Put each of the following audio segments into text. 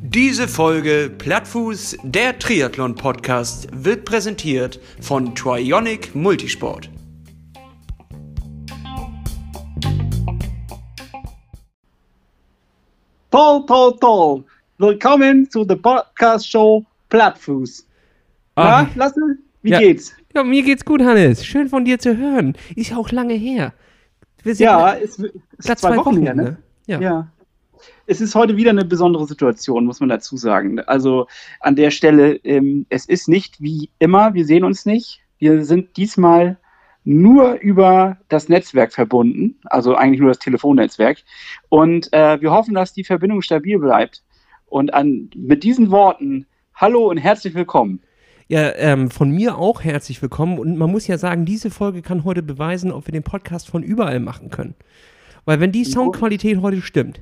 Diese Folge Plattfuß, der Triathlon-Podcast, wird präsentiert von Trionic Multisport. Toll, toll, toll. Willkommen zu der Podcast-Show Plattfuß. Ah. Na, Lasse, wie Ja. geht's? Ja, mir geht's gut, Hannes. Schön von dir zu hören. Ist ja auch lange her. Ja, es ist glatt zwei, Wochen, her, ne? Ja. Ja. Es ist heute wieder eine besondere Situation, muss man dazu sagen. Also an der Stelle, ähm, es ist nicht wie immer, wir sehen uns nicht. Wir sind diesmal nur über das Netzwerk verbunden, also eigentlich nur das Telefonnetzwerk. Und äh, wir hoffen, dass die Verbindung stabil bleibt. Und an, mit diesen Worten, hallo und herzlich willkommen. Ja, ähm, von mir auch herzlich willkommen. Und man muss ja sagen, diese Folge kann heute beweisen, ob wir den Podcast von überall machen können. Weil wenn die Soundqualität heute stimmt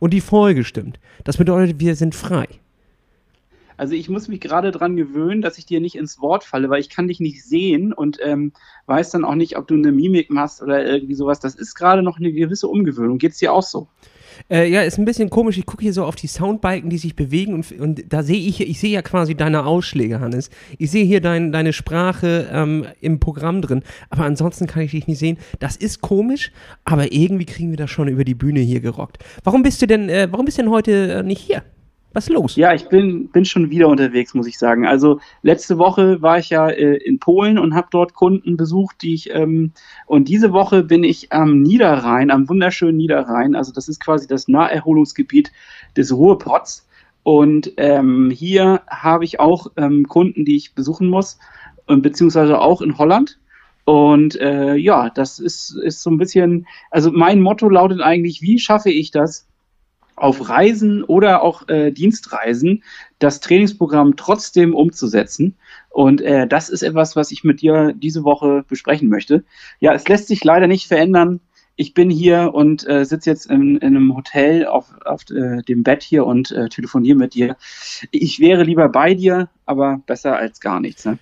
und die Folge stimmt, das bedeutet, wir sind frei. Also ich muss mich gerade dran gewöhnen, dass ich dir nicht ins Wort falle, weil ich kann dich nicht sehen und ähm, weiß dann auch nicht, ob du eine Mimik machst oder irgendwie sowas. Das ist gerade noch eine gewisse Umgewöhnung. Geht's dir auch so? Äh, ja, ist ein bisschen komisch. Ich gucke hier so auf die Soundbalken, die sich bewegen und, und da sehe ich, ich sehe ja quasi deine Ausschläge, Hannes. Ich sehe hier dein, deine Sprache ähm, im Programm drin, aber ansonsten kann ich dich nicht sehen. Das ist komisch, aber irgendwie kriegen wir das schon über die Bühne hier gerockt. Warum bist du denn, äh, warum bist du denn heute äh, nicht hier? Was ist los? Ja, ich bin, bin schon wieder unterwegs, muss ich sagen. Also letzte Woche war ich ja äh, in Polen und habe dort Kunden besucht, die ich ähm, und diese Woche bin ich am Niederrhein, am wunderschönen Niederrhein. Also das ist quasi das Naherholungsgebiet des Ruhrpots. Und ähm, hier habe ich auch ähm, Kunden, die ich besuchen muss, und beziehungsweise auch in Holland. Und äh, ja, das ist, ist so ein bisschen, also mein Motto lautet eigentlich, wie schaffe ich das, auf Reisen oder auch äh, Dienstreisen das Trainingsprogramm trotzdem umzusetzen. Und äh, das ist etwas, was ich mit dir diese Woche besprechen möchte. Ja, es lässt sich leider nicht verändern. Ich bin hier und äh, sitze jetzt in, in einem Hotel auf, auf äh, dem Bett hier und äh, telefoniere mit dir. Ich wäre lieber bei dir, aber besser als gar nichts. Ne?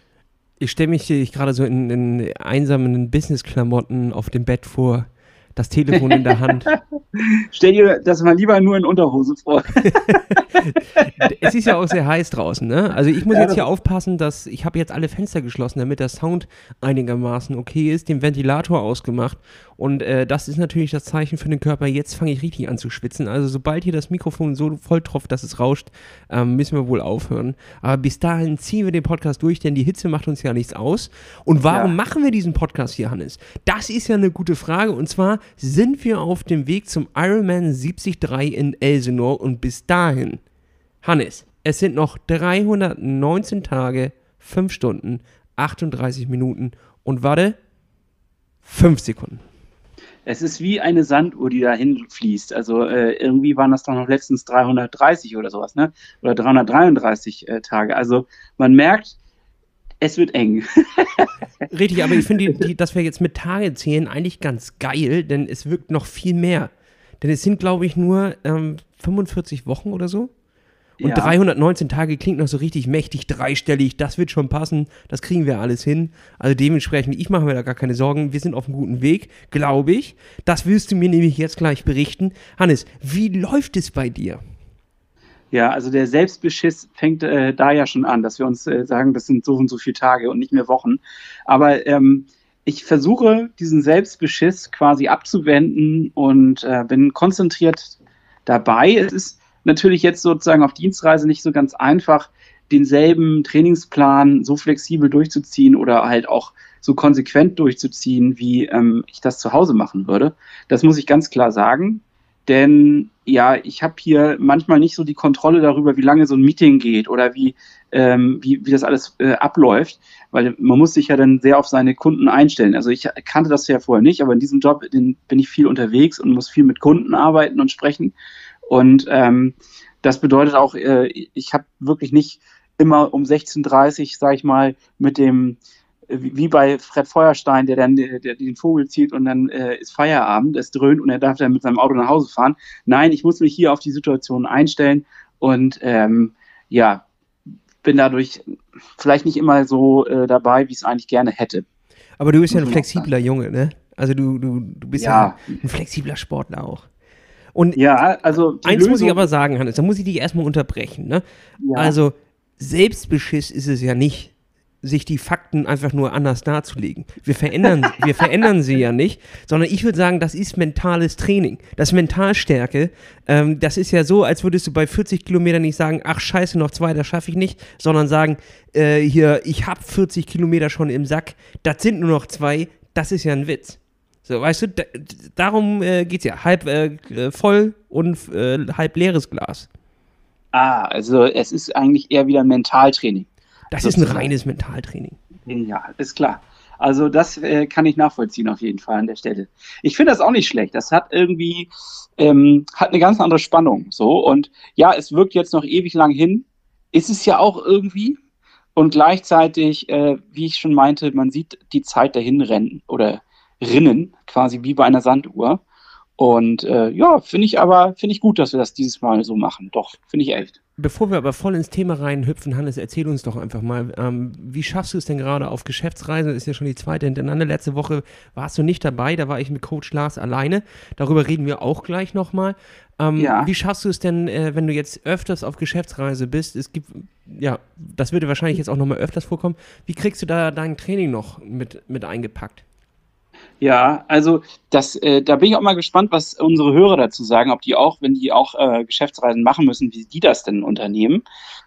Ich stelle mich gerade so in, in einsamen Business-Klamotten auf dem Bett vor, das Telefon in der Hand. Stell dir das mal lieber nur in Unterhose vor. es ist ja auch sehr heiß draußen, ne? Also ich muss jetzt hier aufpassen, dass ich habe jetzt alle Fenster geschlossen, damit der Sound einigermaßen okay ist, den Ventilator ausgemacht und äh, das ist natürlich das Zeichen für den Körper, jetzt fange ich richtig an zu schwitzen. Also sobald hier das Mikrofon so voll tropft, dass es rauscht, ähm, müssen wir wohl aufhören. Aber bis dahin ziehen wir den Podcast durch, denn die Hitze macht uns ja nichts aus. Und warum Ja. machen wir diesen Podcast hier, Hannes? Das ist ja eine gute Frage und zwar sind wir auf dem Weg zum Ironman 73 in Elsenor und bis dahin Hannes, es sind noch 319 Tage, 5 Stunden, 38 Minuten und warte, 5 Sekunden. Es ist wie eine Sanduhr, die dahin fließt. Also äh, irgendwie waren das doch noch letztens 330 oder sowas, ne? Oder 333 äh, Tage. Also man merkt, es wird eng. Richtig, aber ich finde, dass wir jetzt mit Tage zählen, eigentlich ganz geil, denn es wirkt noch viel mehr. Denn es sind, glaube ich, nur ähm, 45 Wochen oder so. Und Ja. 319 Tage klingt noch so richtig mächtig, dreistellig, das wird schon passen, das kriegen wir alles hin. Also dementsprechend, ich mache mir da gar keine Sorgen, wir sind auf einem guten Weg, glaube ich. Das willst du mir nämlich jetzt gleich berichten. Hannes, wie läuft es bei dir? Ja, also der Selbstbeschiss fängt äh, da ja schon an, dass wir uns äh, sagen, das sind so und so viele Tage und nicht mehr Wochen. Aber ähm, ich versuche, diesen Selbstbeschiss quasi abzuwenden und äh, bin konzentriert dabei. Es ist natürlich jetzt sozusagen auf Dienstreise nicht so ganz einfach, denselben Trainingsplan so flexibel durchzuziehen oder halt auch so konsequent durchzuziehen, wie ähm, ich das zu Hause machen würde. Das muss ich ganz klar sagen. Denn ja, ich habe hier manchmal nicht so die Kontrolle darüber, wie lange so ein Meeting geht oder wie, ähm, wie, wie das alles äh, abläuft, weil man muss sich ja dann sehr auf seine Kunden einstellen. Also ich kannte das ja vorher nicht, aber in diesem Job bin ich viel unterwegs und muss viel mit Kunden arbeiten und sprechen. Und ähm, das bedeutet auch, äh, ich habe wirklich nicht immer um 16.30 Uhr, sage ich mal, mit dem wie wie bei Fred Feuerstein, der dann der, der den Vogel zieht und dann äh, ist Feierabend, es dröhnt und er darf dann mit seinem Auto nach Hause fahren. Nein, ich muss mich hier auf die Situation einstellen und ähm, ja, bin dadurch vielleicht nicht immer so äh, dabei, wie ich es eigentlich gerne hätte. Aber du bist ja ein flexibler Junge, ne? Also du, du, du bist ja. Ja. ein flexibler Sportler auch. Und Ja, also eins muss ich Lösung- aber sagen, Hannes, da muss ich dich erstmal unterbrechen. Ne? Ja. Also, Selbstbeschiss ist es ja nicht, sich die Fakten einfach nur anders darzulegen. Wir verändern, wir verändern sie ja nicht, sondern ich würde sagen, das ist mentales Training. Das ist Mentalstärke. Ähm, das ist ja so, als würdest du bei 40 Kilometern nicht sagen, ach scheiße, noch zwei, das schaffe ich nicht, sondern sagen, äh, hier, ich habe 40 Kilometer schon im Sack, das sind nur noch zwei, das ist ja ein Witz. So, weißt du, da, darum äh, geht es ja. Halb äh, äh, voll und äh, halb leeres Glas. Ah, also es ist eigentlich eher wieder Mentaltraining. Das ist ein Sozusagen. reines Mentaltraining. Ja, ist klar. Also das äh, kann ich nachvollziehen auf jeden Fall an der Stelle. Ich finde das auch nicht schlecht. Das hat irgendwie ähm, hat eine ganz andere Spannung. So und ja, es wirkt jetzt noch ewig lang hin. Ist es ja auch irgendwie. Und gleichzeitig, äh, wie ich schon meinte, man sieht die Zeit dahin rennen oder rinnen, quasi wie bei einer Sanduhr. Und äh, ja, finde ich aber, finde ich gut, dass wir das dieses Mal so machen. Doch, finde ich echt. Bevor wir aber voll ins Thema reinhüpfen, Hannes, erzähl uns doch einfach mal, ähm, wie schaffst du es denn gerade auf Geschäftsreisen? Das ist ja schon die zweite hintereinander. Letzte Woche warst du nicht dabei, da war ich mit Coach Lars alleine. Darüber reden wir auch gleich nochmal. Ähm, Ja. Wie schaffst du es denn, äh, wenn du jetzt öfters auf Geschäftsreise bist? Es gibt, ja, das würde wahrscheinlich jetzt auch nochmal öfters vorkommen. Wie kriegst du da dein Training noch mit, mit eingepackt? Ja, also das, äh, da bin ich auch mal gespannt, was unsere Hörer dazu sagen, ob die auch, wenn die auch äh, Geschäftsreisen machen müssen, wie die das denn unternehmen.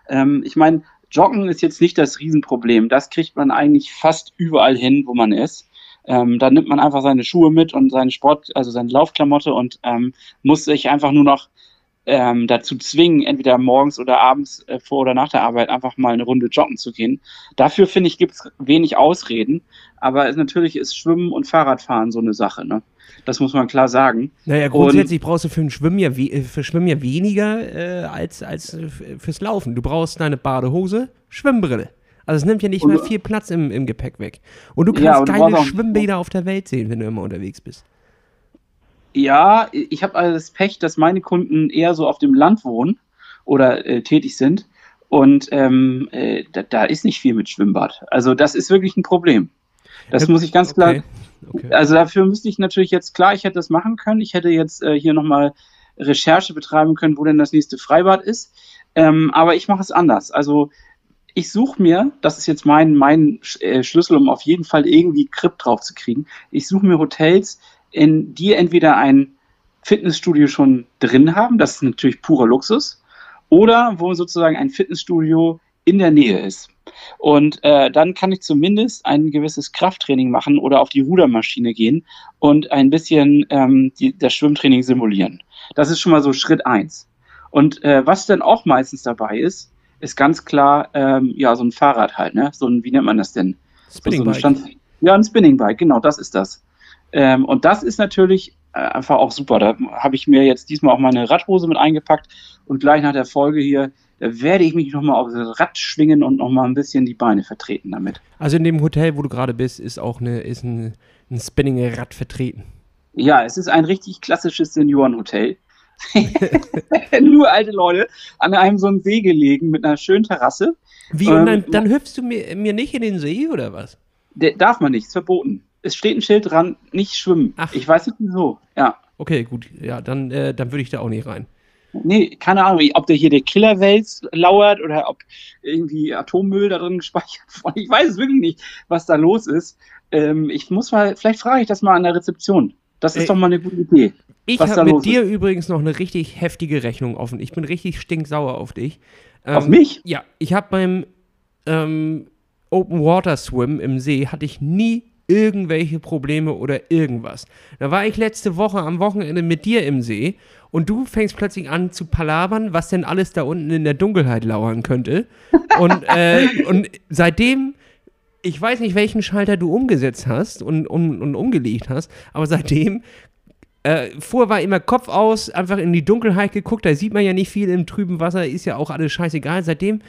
Ähm, ich meine, Joggen ist jetzt nicht das Riesenproblem. Das kriegt man eigentlich fast überall hin, wo man ist. Ähm, da nimmt man einfach seine Schuhe mit und seinen Sport, also seine Laufklamotte und ähm, muss sich einfach nur noch ähm, dazu zwingen, entweder morgens oder abends äh, vor oder nach der Arbeit einfach mal eine Runde joggen zu gehen. Dafür finde ich, gibt es wenig Ausreden. Aber es, natürlich ist Schwimmen und Fahrradfahren so eine Sache. Ne? Das muss man klar sagen. Naja, grundsätzlich brauchst du für, ein Schwimmen ja, für Schwimmen ja weniger äh, als, als äh, fürs Laufen. Du brauchst deine Badehose, Schwimmbrille. Also es nimmt ja nicht Und- mehr viel Platz im, im Gepäck weg. Und du kannst Ja, und geile Schwimmbäder auf der Welt sehen, wenn du immer unterwegs bist. Ja, ich habe also das Pech, dass meine Kunden eher so auf dem Land wohnen oder äh, tätig sind. Und ähm, äh, da, da ist nicht viel mit Schwimmbad. Also das ist wirklich ein Problem. Das Ja, muss ich ganz klar Okay. okay. Also dafür müsste ich natürlich jetzt, klar, ich hätte das machen können. Ich hätte jetzt äh, hier nochmal Recherche betreiben können, wo denn das nächste Freibad ist. Ähm, aber ich mache es anders. Also ich suche mir, das ist jetzt mein, mein äh, Schlüssel, um auf jeden Fall irgendwie Grip drauf zu kriegen. Ich suche mir Hotels, in die entweder ein Fitnessstudio schon drin haben, das ist natürlich purer Luxus, oder wo sozusagen ein Fitnessstudio in der Nähe ist. Und äh, dann kann ich zumindest ein gewisses Krafttraining machen oder auf die Rudermaschine gehen und ein bisschen ähm, die, das Schwimmtraining simulieren. Das ist schon mal so Schritt eins. Und äh, was dann auch meistens dabei ist, ist ganz klar, ähm, ja, so ein Fahrrad halt, ne? So ein, wie nennt man das denn? So, so ein Spinningbike. Stand, ja, ein Spinningbike, genau, das ist das. Ähm, und das ist natürlich äh, einfach auch super. Da habe ich mir jetzt diesmal auch meine Radhose mit eingepackt und gleich nach der Folge hier, da werde ich mich nochmal auf das Rad schwingen und nochmal ein bisschen die Beine vertreten damit. Also in dem Hotel, wo du gerade bist, ist auch eine, ist ein, ein Spinning-Rad vertreten. Ja, es ist ein richtig klassisches Seniorenhotel. Nur alte Leute an einem so einem See gelegen mit einer schönen Terrasse. Wie, und dann, Ähm, dann hüpfst du mir, mir nicht in den See oder was? Darf man nicht, ist verboten. Es steht ein Schild dran, nicht schwimmen. Ach. Ich weiß nicht wieso. Ja. Okay, gut. Ja, dann, äh, dann würde ich da auch nicht rein. Nee, keine Ahnung, ob der hier der Killerwels lauert oder ob irgendwie Atommüll da drin gespeichert wurde. Ich weiß es wirklich nicht, was da los ist. Ähm, ich muss mal, vielleicht frage ich das mal an der Rezeption. Das ist Ey. doch mal eine gute Idee. Ich da habe mit dir übrigens noch eine richtig heftige Rechnung offen. Ich bin richtig stinksauer auf dich. Ähm, Auf mich? Ja, ich habe beim ähm, Open Water Swim im See hatte ich nie irgendwelche Probleme oder irgendwas. Da war ich letzte Woche am Wochenende mit dir im See und du fängst plötzlich an zu palabern, was denn alles da unten in der Dunkelheit lauern könnte. Und, äh, und seitdem, ich weiß nicht, welchen Schalter du umgesetzt hast und, und, und umgelegt hast, aber seitdem äh, vorher war immer Kopf aus, einfach in die Dunkelheit geguckt, da sieht man ja nicht viel im trüben Wasser, ist ja auch alles scheißegal. Seitdem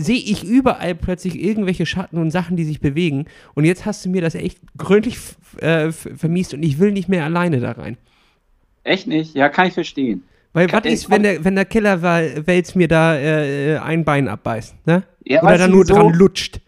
sehe ich überall plötzlich irgendwelche Schatten und Sachen, die sich bewegen. Und jetzt hast du mir das echt gründlich äh, vermiest und ich will nicht mehr alleine da rein. Echt nicht? Ja, kann ich verstehen. Weil Kann- was ist, wenn der, wenn der Killerwels mir da äh, ein Bein abbeißt, ne? Ja, Oder weißt da du nur wieso? dran lutscht.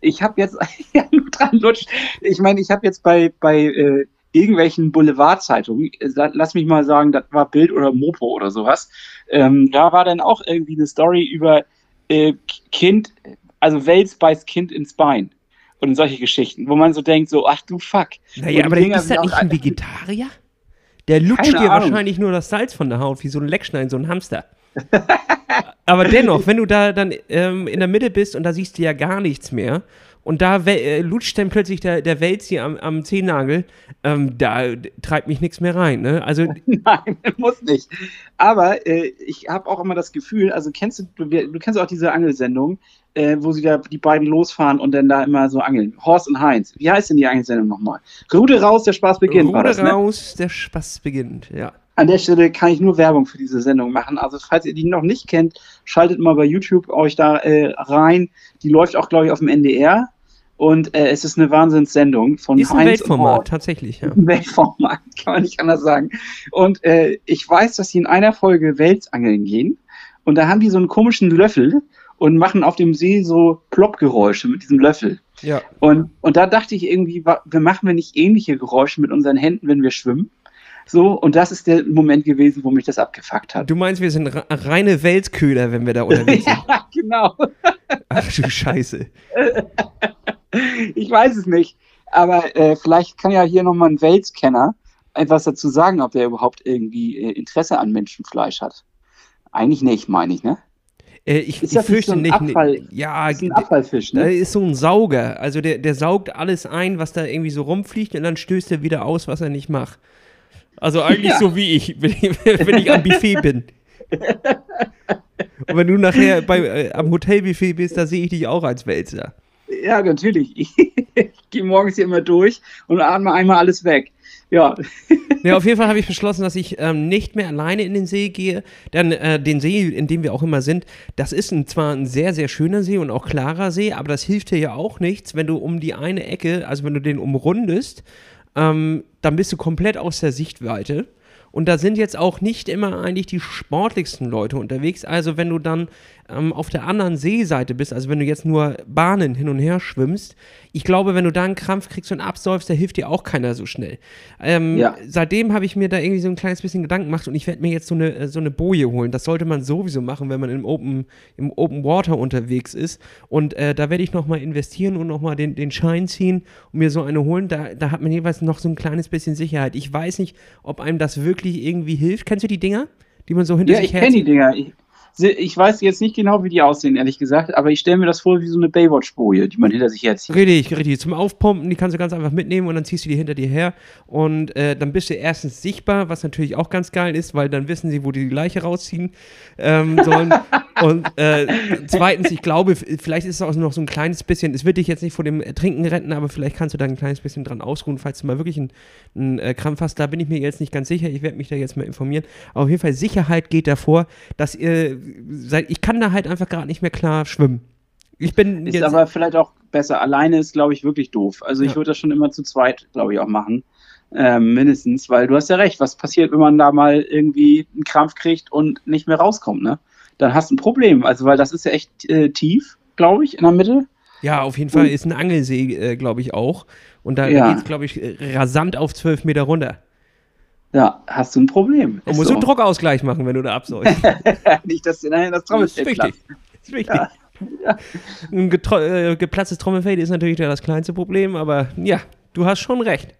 ich habe jetzt ja, nur dran lutscht. Ich meine, ich habe jetzt bei bei äh, irgendwelchen Boulevardzeitungen, äh, lass mich mal sagen, das war Bild oder Mopo oder sowas, ähm, da war dann auch irgendwie eine Story über äh, Kind, also Wels beißt Kind ins Bein und solche Geschichten, wo man so denkt, so, ach du Fuck. Naja, aber Dinger ist das nicht ein Vegetarier? Der lutscht dir wahrscheinlich nur das Salz von der Haut, wie so ein Leckschnein, so ein Hamster. aber dennoch, wenn du da dann ähm, in der Mitte bist und da siehst du ja gar nichts mehr und da äh, lutscht dann plötzlich der, der hier am, am Zehennagel, ähm, da treibt mich nichts mehr rein. Ne? Also, Nein, muss nicht. Aber äh, ich habe auch immer das Gefühl, also kennst du, du, kennst auch diese Angelsendung, äh, wo sie da die beiden losfahren und dann da immer so angeln. Horst und Heinz. Wie heißt denn die Angelsendung nochmal? Rude raus, der Spaß beginnt. Rude das, ne? raus, der Spaß beginnt, ja. An der Stelle kann ich nur Werbung für diese Sendung machen. Also falls ihr die noch nicht kennt, schaltet mal bei YouTube euch da äh, rein. Die läuft auch, glaube ich, auf dem NDR. Und äh, es ist eine Wahnsinnssendung von ist ein Heinz Weltformat, tatsächlich. Ja. Ein Weltformat, kann man nicht anders sagen. Und äh, ich weiß, dass sie in einer Folge Welsangeln gehen. Und da haben die so einen komischen Löffel und machen auf dem See so Ploppgeräusche mit diesem Löffel. Ja. Und, und da dachte ich irgendwie, wir machen wir nicht ähnliche Geräusche mit unseren Händen, wenn wir schwimmen? So, und das ist der Moment gewesen, wo mich das abgefuckt hat. Du meinst, wir sind reine Weltköder, wenn wir da unterwegs sind? ja, genau. Ach du Scheiße. ich weiß es nicht. Aber äh, vielleicht kann ja hier nochmal ein Weltscanner etwas dazu sagen, ob der überhaupt irgendwie äh, Interesse an Menschenfleisch hat. Eigentlich nicht, meine ich, ne? Äh, ich, ist ich fürchte so nicht. Abfall, ja, ist ein Abfallfisch, ne? Da ist so ein Sauger. Also der, der saugt alles ein, was da irgendwie so rumfliegt und dann stößt er wieder aus, was er nicht macht. Also eigentlich ja. so wie ich, wenn ich, wenn ich am Buffet bin. Und wenn du nachher bei, äh, am Hotelbuffet bist, da sehe ich dich auch als Wälzer. Ja, natürlich. Ich, ich gehe morgens hier immer durch und atme einmal alles weg. Ja. ja, auf jeden Fall habe ich beschlossen, dass ich ähm, nicht mehr alleine in den See gehe. Denn äh, den See, in dem wir auch immer sind, das ist ein, zwar ein sehr, sehr schöner See und auch klarer See, aber das hilft dir ja auch nichts, wenn du um die eine Ecke, also wenn du den umrundest, ähm, dann bist du komplett aus der Sichtweite. Und da sind jetzt auch nicht immer eigentlich die sportlichsten Leute unterwegs. Also wenn du dann ähm, auf der anderen Seeseite bist, also wenn du jetzt nur Bahnen hin und her schwimmst, ich glaube, wenn du da einen Krampf kriegst und absäufst, da hilft dir auch keiner so schnell. Ähm, ja. Seitdem habe ich mir da irgendwie so ein kleines bisschen Gedanken gemacht und ich werde mir jetzt so eine, so eine Boje holen. Das sollte man sowieso machen, wenn man im Open, im Open Water unterwegs ist. Und äh, da werde ich nochmal investieren und nochmal den, den Schein ziehen und mir so eine holen. Da, da hat man jeweils noch so ein kleines bisschen Sicherheit. Ich weiß nicht, ob einem das wirklich irgendwie hilft. Kennst du die Dinger? Die man so hinter ja, sich Ja, ich kenne die Dinger. Ich, ich weiß jetzt nicht genau, wie die aussehen, ehrlich gesagt, aber ich stelle mir das vor wie so eine Baywatch-Boje, die man hinter sich herzieht. Richtig, richtig. Zum Aufpumpen, die kannst du ganz einfach mitnehmen und dann ziehst du die hinter dir her und äh, dann bist du erstens sichtbar, was natürlich auch ganz geil ist, weil dann wissen sie, wo die die Leiche rausziehen ähm, sollen. und äh, zweitens, ich glaube, vielleicht ist es auch noch so ein kleines bisschen, es wird dich jetzt nicht vor dem Trinken retten, aber vielleicht kannst du da ein kleines bisschen dran ausruhen, falls du mal wirklich einen, einen äh, Krampf hast. Da bin ich mir jetzt nicht ganz sicher. Ich werde mich da jetzt mal informieren. Aber auf jeden Fall, Sicherheit geht davor, dass ihr ich kann da halt einfach gerade nicht mehr klar schwimmen. Ich bin ist aber vielleicht auch besser. Alleine ist, glaube ich, wirklich doof. Also ich würde das schon immer zu zweit, glaube ich, auch machen. Ähm, mindestens, weil du hast ja recht, was passiert, wenn man da mal irgendwie einen Krampf kriegt und nicht mehr rauskommt, ne? Dann hast du ein Problem. Also, weil das ist ja echt äh, tief, glaube ich, in der Mitte. Ja, auf jeden Fall ist ein Angelsee, äh, glaube ich, auch. Und da, ja. geht es, glaube ich, rasant auf zwölf Meter runter. Ja, hast du ein Problem. Und musst so. einen Druckausgleich machen, wenn du da absäufst. Nicht, dass dir das Trommelfell Das ist wichtig. Das ist wichtig. Ja. Ja. Ein äh, geplatztes Trommelfell ist natürlich das kleinste Problem, aber ja, du hast schon recht.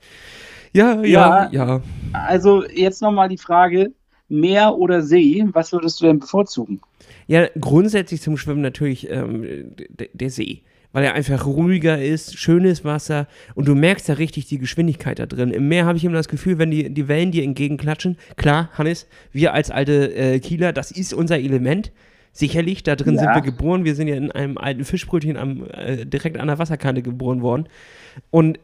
Ja, ja, ja. ja. Also jetzt nochmal die Frage, Meer oder See, was würdest du denn bevorzugen? Ja, grundsätzlich zum Schwimmen natürlich ähm, der See weil er einfach ruhiger ist, schönes Wasser und du merkst da richtig die Geschwindigkeit da drin. Im Meer habe ich immer das Gefühl, wenn die, die Wellen dir entgegenklatschen, klar, Hannes, wir als alte äh, Kieler, das ist unser Element. Sicherlich, da drin ja. sind wir geboren. Wir sind ja in einem alten Fischbrötchen am, äh, direkt an der Wasserkante geboren worden. Und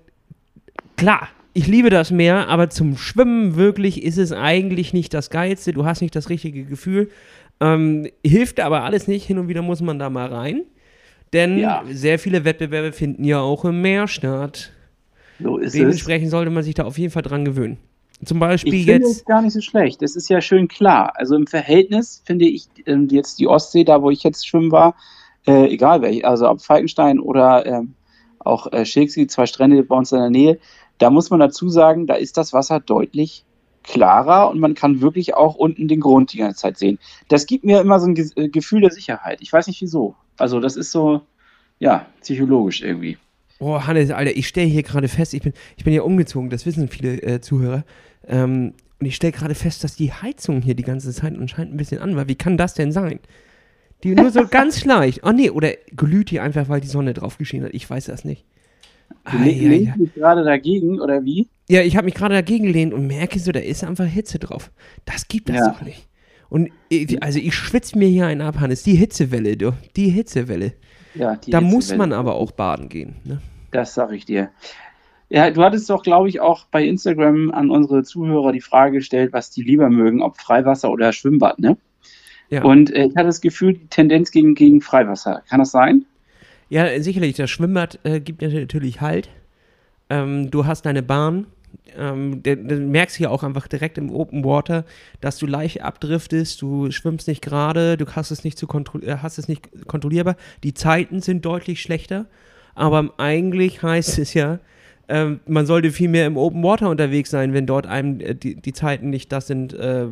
klar, ich liebe das Meer, aber zum Schwimmen wirklich ist es eigentlich nicht das Geilste. Du hast nicht das richtige Gefühl. Ähm, hilft aber alles nicht. Hin und wieder muss man da mal rein. Denn ja. sehr viele Wettbewerbe finden ja auch im Meer statt. So ist Dementsprechend es. sollte man sich da auf jeden Fall dran gewöhnen. Zum Beispiel ich jetzt. Finde es gar nicht so schlecht. Das ist ja schön klar. Also im Verhältnis finde ich ähm, jetzt die Ostsee, da wo ich jetzt schwimmen war, äh, egal welche, also ob Falkenstein oder ähm, auch äh, Schilksee, zwei Strände bei uns in der Nähe, Da muss man dazu sagen, da ist das Wasser deutlich klarer und man kann wirklich auch unten den Grund die ganze Zeit sehen. Das gibt mir immer so ein Ge äh, Gefühl der Sicherheit. Ich weiß nicht wieso. Also das ist so, ja, psychologisch irgendwie. Oh, Hannes, Alter, ich stelle hier gerade fest, ich bin, ich bin ja umgezogen, das wissen viele äh, Zuhörer. Ähm, und ich stelle gerade fest, dass die Heizung hier die ganze Zeit anscheinend ein bisschen an war. Wie kann das denn sein? Die nur so ganz leicht. Oh nee, oder glüht die einfach, weil die Sonne drauf geschienen hat. Ich weiß das nicht. Du lehnst dich gerade dagegen, oder wie? Ja, ich habe mich gerade dagegen gelehnt und merke so, da ist einfach Hitze drauf. Das gibt es ja. doch nicht. Und ich, also ich schwitze mir hier einen ab, Hannes. Die Hitzewelle, du. Die Hitzewelle. Ja, die da Hitzewelle. muss man aber auch baden gehen. Ne? Das sag ich dir. Ja, du hattest doch, glaube ich, auch bei Instagram an unsere Zuhörer die Frage gestellt, was die lieber mögen, ob Freiwasser oder Schwimmbad, ne? Ja. Und äh, ich hatte das Gefühl, die Tendenz gegen, gegen Freiwasser. Kann das sein? Ja, sicherlich. Das Schwimmbad äh, gibt natürlich Halt. Ähm, du hast deine Bahn. Ähm, du, du merkst hier auch einfach direkt im Open Water, dass du leicht abdriftest, du schwimmst nicht gerade, du hast es nicht, zu äh, hast es nicht kontrollierbar. Die Zeiten sind deutlich schlechter, aber eigentlich heißt es ja, ähm, man sollte viel mehr im Open Water unterwegs sein, wenn dort einem äh, die, die Zeiten nicht das sind, äh,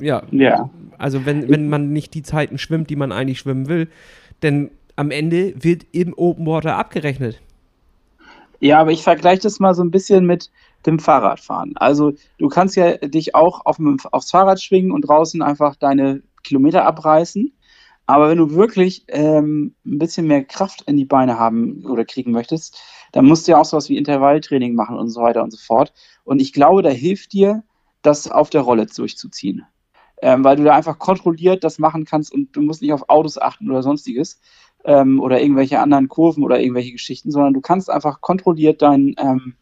ja. ja. Also wenn, wenn man nicht die Zeiten schwimmt, die man eigentlich schwimmen will, denn am Ende wird im Open Water abgerechnet. Ja, aber ich vergleiche das mal so ein bisschen mit dem Fahrradfahren. Also du kannst ja dich auch auf, aufs Fahrrad schwingen und draußen einfach deine Kilometer abreißen. Aber wenn du wirklich ähm, ein bisschen mehr Kraft in die Beine haben oder kriegen möchtest, dann musst du ja auch sowas wie Intervalltraining machen und so weiter und so fort. Und ich glaube, da hilft dir, das auf der Rolle durchzuziehen. Ähm, weil du da einfach kontrolliert das machen kannst und du musst nicht auf Autos achten oder sonstiges ähm, oder irgendwelche anderen Kurven oder irgendwelche Geschichten, sondern du kannst einfach kontrolliert dein ähm,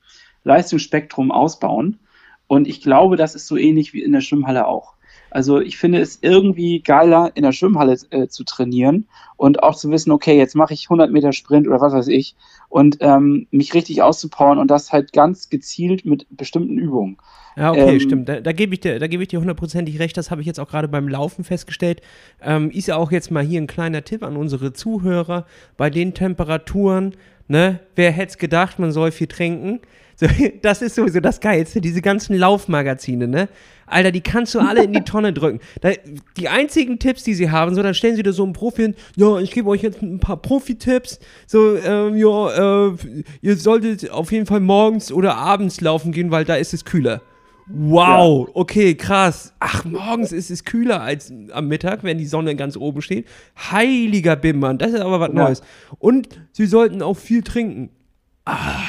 Leistungsspektrum ausbauen. Und ich glaube, das ist so ähnlich wie in der Schwimmhalle auch. Also ich finde es irgendwie geiler, in der Schwimmhalle äh, zu trainieren und auch zu wissen, okay, jetzt mache ich 100 Meter Sprint oder was weiß ich und ähm, mich richtig auszupowern und das halt ganz gezielt mit bestimmten Übungen. Ja, okay, ähm, stimmt. Da, da gebe ich dir, da gebe ich dir hundertprozentig recht. Das habe ich jetzt auch gerade beim Laufen festgestellt. Ähm, ist ja auch jetzt mal hier ein kleiner Tipp an unsere Zuhörer. Bei den Temperaturen, ne, wer hätte es gedacht, man soll viel trinken. So, das ist sowieso das Geilste, diese ganzen Laufmagazine, ne? Alter, die kannst du alle in die Tonne drücken. Da, die einzigen Tipps, die sie haben, so, dann stellen sie da so einen Profi hin, ja, ich gebe euch jetzt ein paar Profi-Tipps, so, ähm, ja, äh, ihr solltet auf jeden Fall morgens oder abends laufen gehen, weil da ist es kühler. Wow, ja. okay, krass. Ach, morgens ist es kühler als am Mittag, wenn die Sonne ganz oben steht. Heiliger Bimmern, das ist aber was ja. Neues. Und sie sollten auch viel trinken. Ah.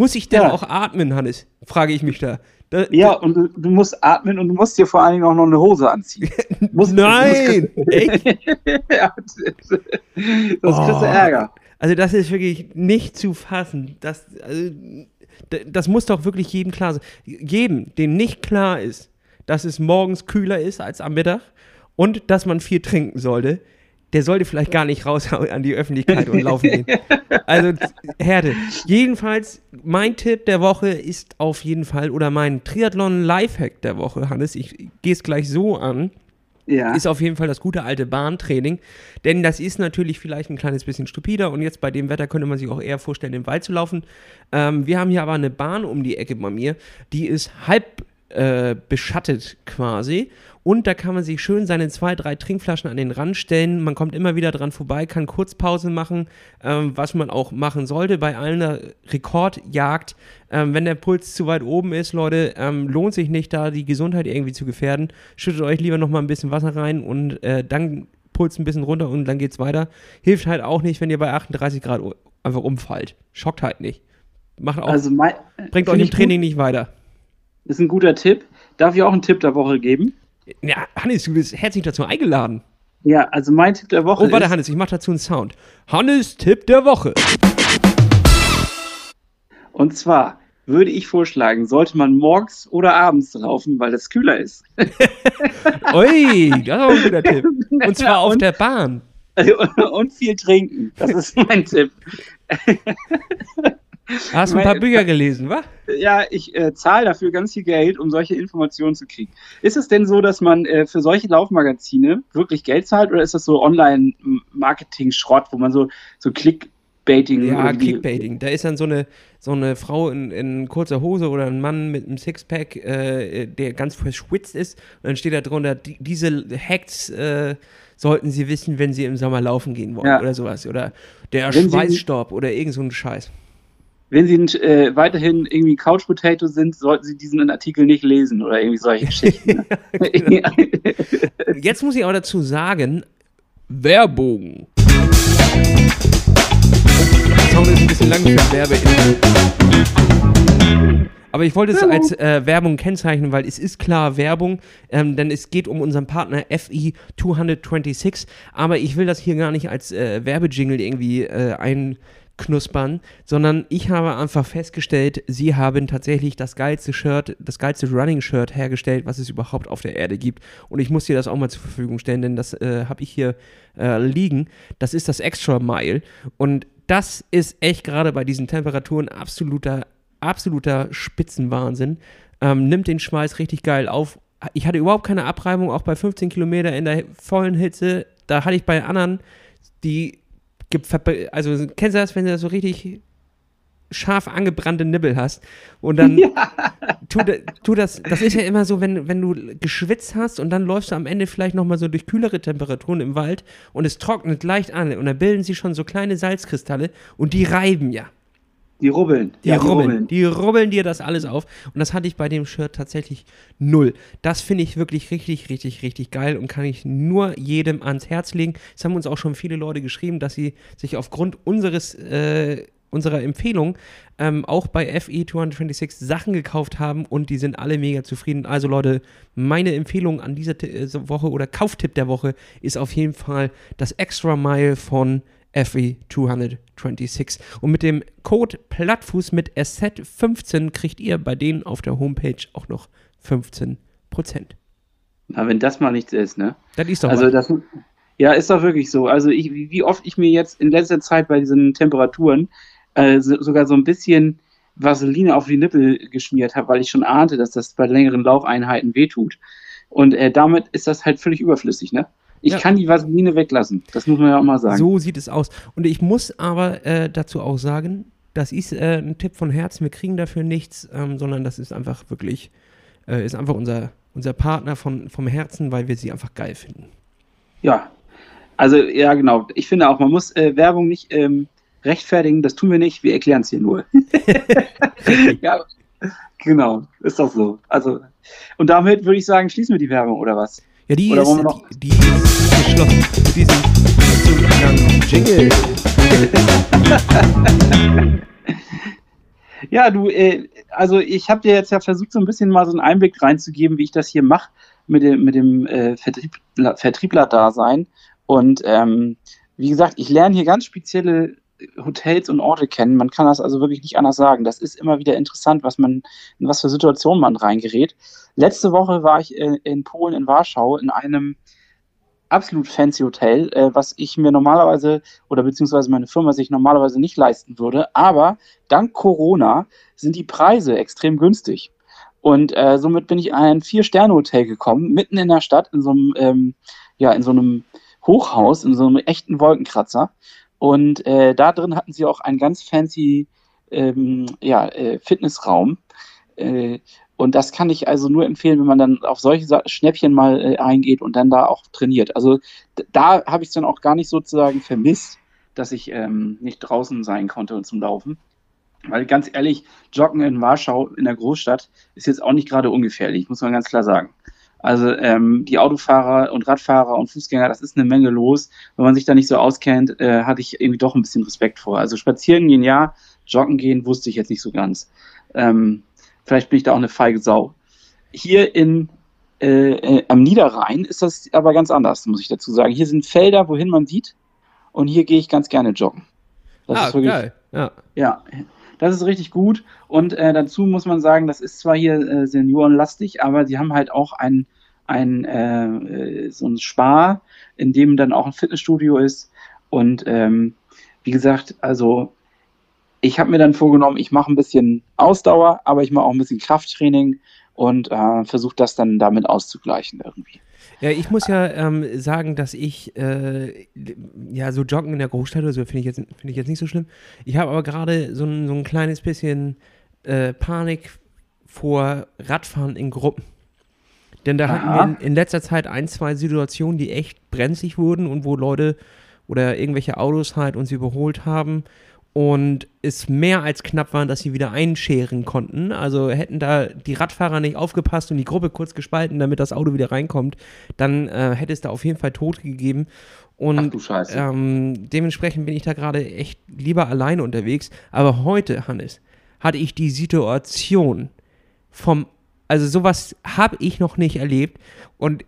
Muss ich denn ja. auch atmen, Hannes? Frage ich mich da. da ja, und du, du, musst atmen und du musst dir vor allen Dingen auch noch eine Hose anziehen. musst, Nein! Echt? ja, das, das oh. kriegst du Ärger. Also, das ist wirklich nicht zu fassen. Das, also, das muss doch wirklich jedem klar sein. Jedem, dem nicht klar ist, dass es morgens kühler ist als am Mittag und dass man viel trinken sollte, der sollte vielleicht gar nicht raus an die Öffentlichkeit und laufen gehen. Also, Herde. Jedenfalls, mein Tipp der Woche ist auf jeden Fall, oder mein Triathlon-Lifehack der Woche, Hannes, ich gehe es gleich so an, ja. ist auf jeden Fall das gute alte Bahntraining. Denn das ist natürlich vielleicht ein kleines bisschen stupider und jetzt bei dem Wetter könnte man sich auch eher vorstellen, im Wald zu laufen. Ähm, wir haben hier aber eine Bahn um die Ecke bei mir, die ist halb äh, beschattet quasi. Und da kann man sich schön seine zwei, drei Trinkflaschen an den Rand stellen. Man kommt immer wieder dran vorbei, kann Kurzpause machen, ähm, was man auch machen sollte bei einer Rekordjagd. Ähm, wenn der Puls zu weit oben ist, Leute, ähm, lohnt sich nicht, da die Gesundheit irgendwie zu gefährden. Schüttet euch lieber nochmal ein bisschen Wasser rein und äh, dann Puls ein bisschen runter und dann geht's weiter. Hilft halt auch nicht, wenn ihr bei 38 Grad einfach umfallt. Schockt halt nicht. Macht auch, also mein, bringt euch im Training gut. nicht weiter. Ist ein guter Tipp. Darf ich auch einen Tipp der Woche geben? Ja, Hannes, du bist herzlich dazu eingeladen. Ja, also mein Tipp der Woche. Oh, warte, ist, Hannes, ich mache dazu einen Sound. Hannes, Tipp der Woche. Und zwar würde ich vorschlagen, sollte man morgens oder abends laufen, weil es kühler ist. Ui, das ist auch ein guter Tipp. Und zwar auf und, der Bahn. Und viel trinken. Das ist mein Tipp. Hast du ein paar Bücher gelesen, wa? Ja, ich äh, zahle dafür ganz viel Geld, um solche Informationen zu kriegen. Ist es denn so, dass man äh, für solche Laufmagazine wirklich Geld zahlt oder ist das so Online-Marketing-Schrott, wo man so, so Klick, Kickbaiting. Ja, Kickbaiting. Da ist dann so eine, so eine Frau in, in kurzer Hose oder ein Mann mit einem Sixpack, äh, der ganz verschwitzt ist. Und dann steht da drunter, die, diese Hacks äh, sollten sie wissen, wenn sie im Sommer laufen gehen wollen ja. oder sowas. Oder der wenn Schweißstaub oder irgend so ein Scheiß. Wenn sie äh, weiterhin irgendwie Couch Potato sind, sollten sie diesen Artikel nicht lesen oder irgendwie solche Geschichten. genau. Jetzt muss ich auch dazu sagen, Werbung. Song ist ein bisschen lang für Werbe. Aber ich wollte es als äh, Werbung kennzeichnen, weil es ist klar Werbung, ähm, denn es geht um unseren Partner FI 226. Aber ich will das hier gar nicht als äh, Werbejingle irgendwie äh, einknuspern, sondern ich habe einfach festgestellt, sie haben tatsächlich das geilste Shirt, das geilste Running-Shirt hergestellt, was es überhaupt auf der Erde gibt. Und ich muss dir das auch mal zur Verfügung stellen, denn das äh, habe ich hier äh, liegen. Das ist das Extra Mile. Und das ist echt gerade bei diesen Temperaturen absoluter, absoluter Spitzenwahnsinn. Ähm, nimmt den Schweiß richtig geil auf. Ich hatte überhaupt keine Abreibung, auch bei 15 Kilometer in der vollen Hitze. Da hatte ich bei anderen, die, also kennst du das, wenn du das so richtig scharf angebrannte Nibbel hast und dann ja. tu, tu, das, das ist ja immer so, wenn, wenn du geschwitzt hast und dann läufst du am Ende vielleicht nochmal so durch kühlere Temperaturen im Wald und es trocknet leicht an und dann bilden sich schon so kleine Salzkristalle und die reiben ja. Die rubbeln. Die, ja, rubbeln. rubbeln. Die rubbeln dir das alles auf. Und das hatte ich bei dem Shirt tatsächlich null. Das finde ich wirklich richtig, richtig, richtig geil und kann ich nur jedem ans Herz legen. Es haben uns auch schon viele Leute geschrieben, dass sie sich aufgrund unseres äh, unserer Empfehlung ähm, auch bei FE 226 Sachen gekauft haben und die sind alle mega zufrieden. Also Leute, meine Empfehlung an dieser äh, Woche oder Kauftipp der Woche ist auf jeden Fall das Extra Mile von FE 226. Und mit dem Code Plattfuß mit SZ15 kriegt ihr bei denen auf der Homepage auch noch 15%. Na, wenn das mal nichts ist, ne? Das ist doch also was. das ja, ist doch wirklich so. Also ich, wie oft ich mir jetzt in letzter Zeit bei diesen Temperaturen äh, so, sogar so ein bisschen Vaseline auf die Nippel geschmiert habe, weil ich schon ahnte, dass das bei längeren Laufeinheiten wehtut. Und äh, damit ist das halt völlig überflüssig, ne? Ich ja. kann die Vaseline weglassen. Das muss man ja auch mal sagen. So sieht es aus. Und ich muss aber äh, dazu auch sagen, das ist äh, ein Tipp von Herzen. Wir kriegen dafür nichts, ähm, sondern das ist einfach wirklich, äh, ist einfach unser, unser Partner von, vom Herzen, weil wir sie einfach geil finden. Ja, also ja, genau. Ich finde auch, man muss äh, Werbung nicht ähm, rechtfertigen, das tun wir nicht, wir erklären es hier nur. ja, genau, ist doch so. Also, und damit würde ich sagen, schließen wir die Werbung, oder was? Ja, die, oder ist, die, die ist geschlossen. Diesen zu langen Jingle. ja, du, äh, also ich habe dir jetzt ja versucht, so ein bisschen mal so einen Einblick reinzugeben, wie ich das hier mache mit dem, mit dem äh, Vertriebler, Vertriebler-Dasein. Und ähm, wie gesagt, ich lerne hier ganz spezielle Hotels und Orte kennen. Man kann das also wirklich nicht anders sagen. Das ist immer wieder interessant, was man, in was für Situationen man reingerät. Letzte Woche war ich in, in Polen, in Warschau, in einem absolut fancy Hotel, äh, was ich mir normalerweise oder beziehungsweise meine Firma sich normalerweise nicht leisten würde. Aber dank Corona sind die Preise extrem günstig. Und äh, somit bin ich in ein Vier-Sterne-Hotel gekommen, mitten in der Stadt, in so einem, ähm, ja, in so einem Hochhaus, in so einem echten Wolkenkratzer. Und äh, da drin hatten sie auch einen ganz fancy ähm, ja, äh, Fitnessraum. Äh, und das kann ich also nur empfehlen, wenn man dann auf solche Schnäppchen mal äh, eingeht und dann da auch trainiert. Also da habe ich es dann auch gar nicht sozusagen vermisst, dass ich ähm, nicht draußen sein konnte zum Laufen. Weil ganz ehrlich, Joggen in Warschau in der Großstadt ist jetzt auch nicht gerade ungefährlich, muss man ganz klar sagen. Also ähm, die Autofahrer und Radfahrer und Fußgänger, das ist eine Menge los. Wenn man sich da nicht so auskennt, äh, hatte ich irgendwie doch ein bisschen Respekt vor. Also spazieren gehen ja, joggen gehen wusste ich jetzt nicht so ganz. Ähm, vielleicht bin ich da auch eine feige Sau. Hier in, äh, äh, am Niederrhein ist das aber ganz anders, muss ich dazu sagen. Hier sind Felder, wohin man sieht, und hier gehe ich ganz gerne joggen. Das ah, ist wirklich, geil. Ja. ja, das ist richtig gut. Und äh, dazu muss man sagen, das ist zwar hier äh, seniorenlastig, aber sie haben halt auch ein, ein äh, so ein Spar, in dem dann auch ein Fitnessstudio ist. Und ähm, wie gesagt, also ich habe mir dann vorgenommen, ich mache ein bisschen Ausdauer, aber ich mache auch ein bisschen Krafttraining und äh, versuche das dann damit auszugleichen irgendwie. Ja, ich muss ja ähm, sagen, dass ich, äh, ja, so Joggen in der Großstadt oder so finde ich, jetzt, find ich jetzt nicht so schlimm. Ich habe aber gerade so, ein- so ein kleines bisschen äh, Panik vor Radfahren in Gruppen. Denn da hatten Aha. wir in, in letzter Zeit ein, zwei Situationen, die echt brenzlig wurden und wo Leute oder irgendwelche Autos halt uns überholt haben und es mehr als knapp waren, dass sie wieder einscheren konnten. Also hätten da die Radfahrer nicht aufgepasst und die Gruppe kurz gespalten, damit das Auto wieder reinkommt, dann äh, hätte es da auf jeden Fall Tote gegeben. Und ähm, dementsprechend bin ich da gerade echt lieber alleine unterwegs. Aber heute, Hannes, hatte ich die Situation vom, also sowas habe ich noch nicht erlebt und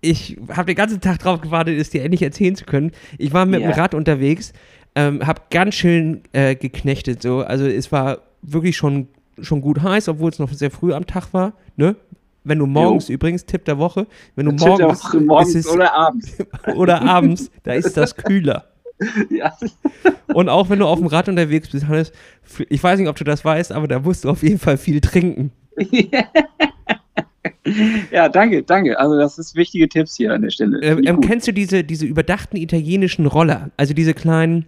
ich habe den ganzen Tag drauf gewartet, es dir endlich erzählen zu können. Ich war mit Ja. dem Rad unterwegs, ähm, habe ganz schön äh, geknechtet so, also es war wirklich schon, schon gut heiß, obwohl es noch sehr früh am Tag war, ne? Wenn du morgens, übrigens, Tipp der Woche, wenn du Tipp morgens, Woche morgens ist oder abends. oder abends, da ist das kühler. ja. Und auch wenn du auf dem Rad unterwegs bist, Hannes, ich weiß nicht, ob du das weißt, aber da musst du auf jeden Fall viel trinken. ja, danke, danke. Also das ist wichtige Tipps hier an der Stelle. Ähm, ähm, kennst du diese, diese überdachten italienischen Roller? Also diese kleinen,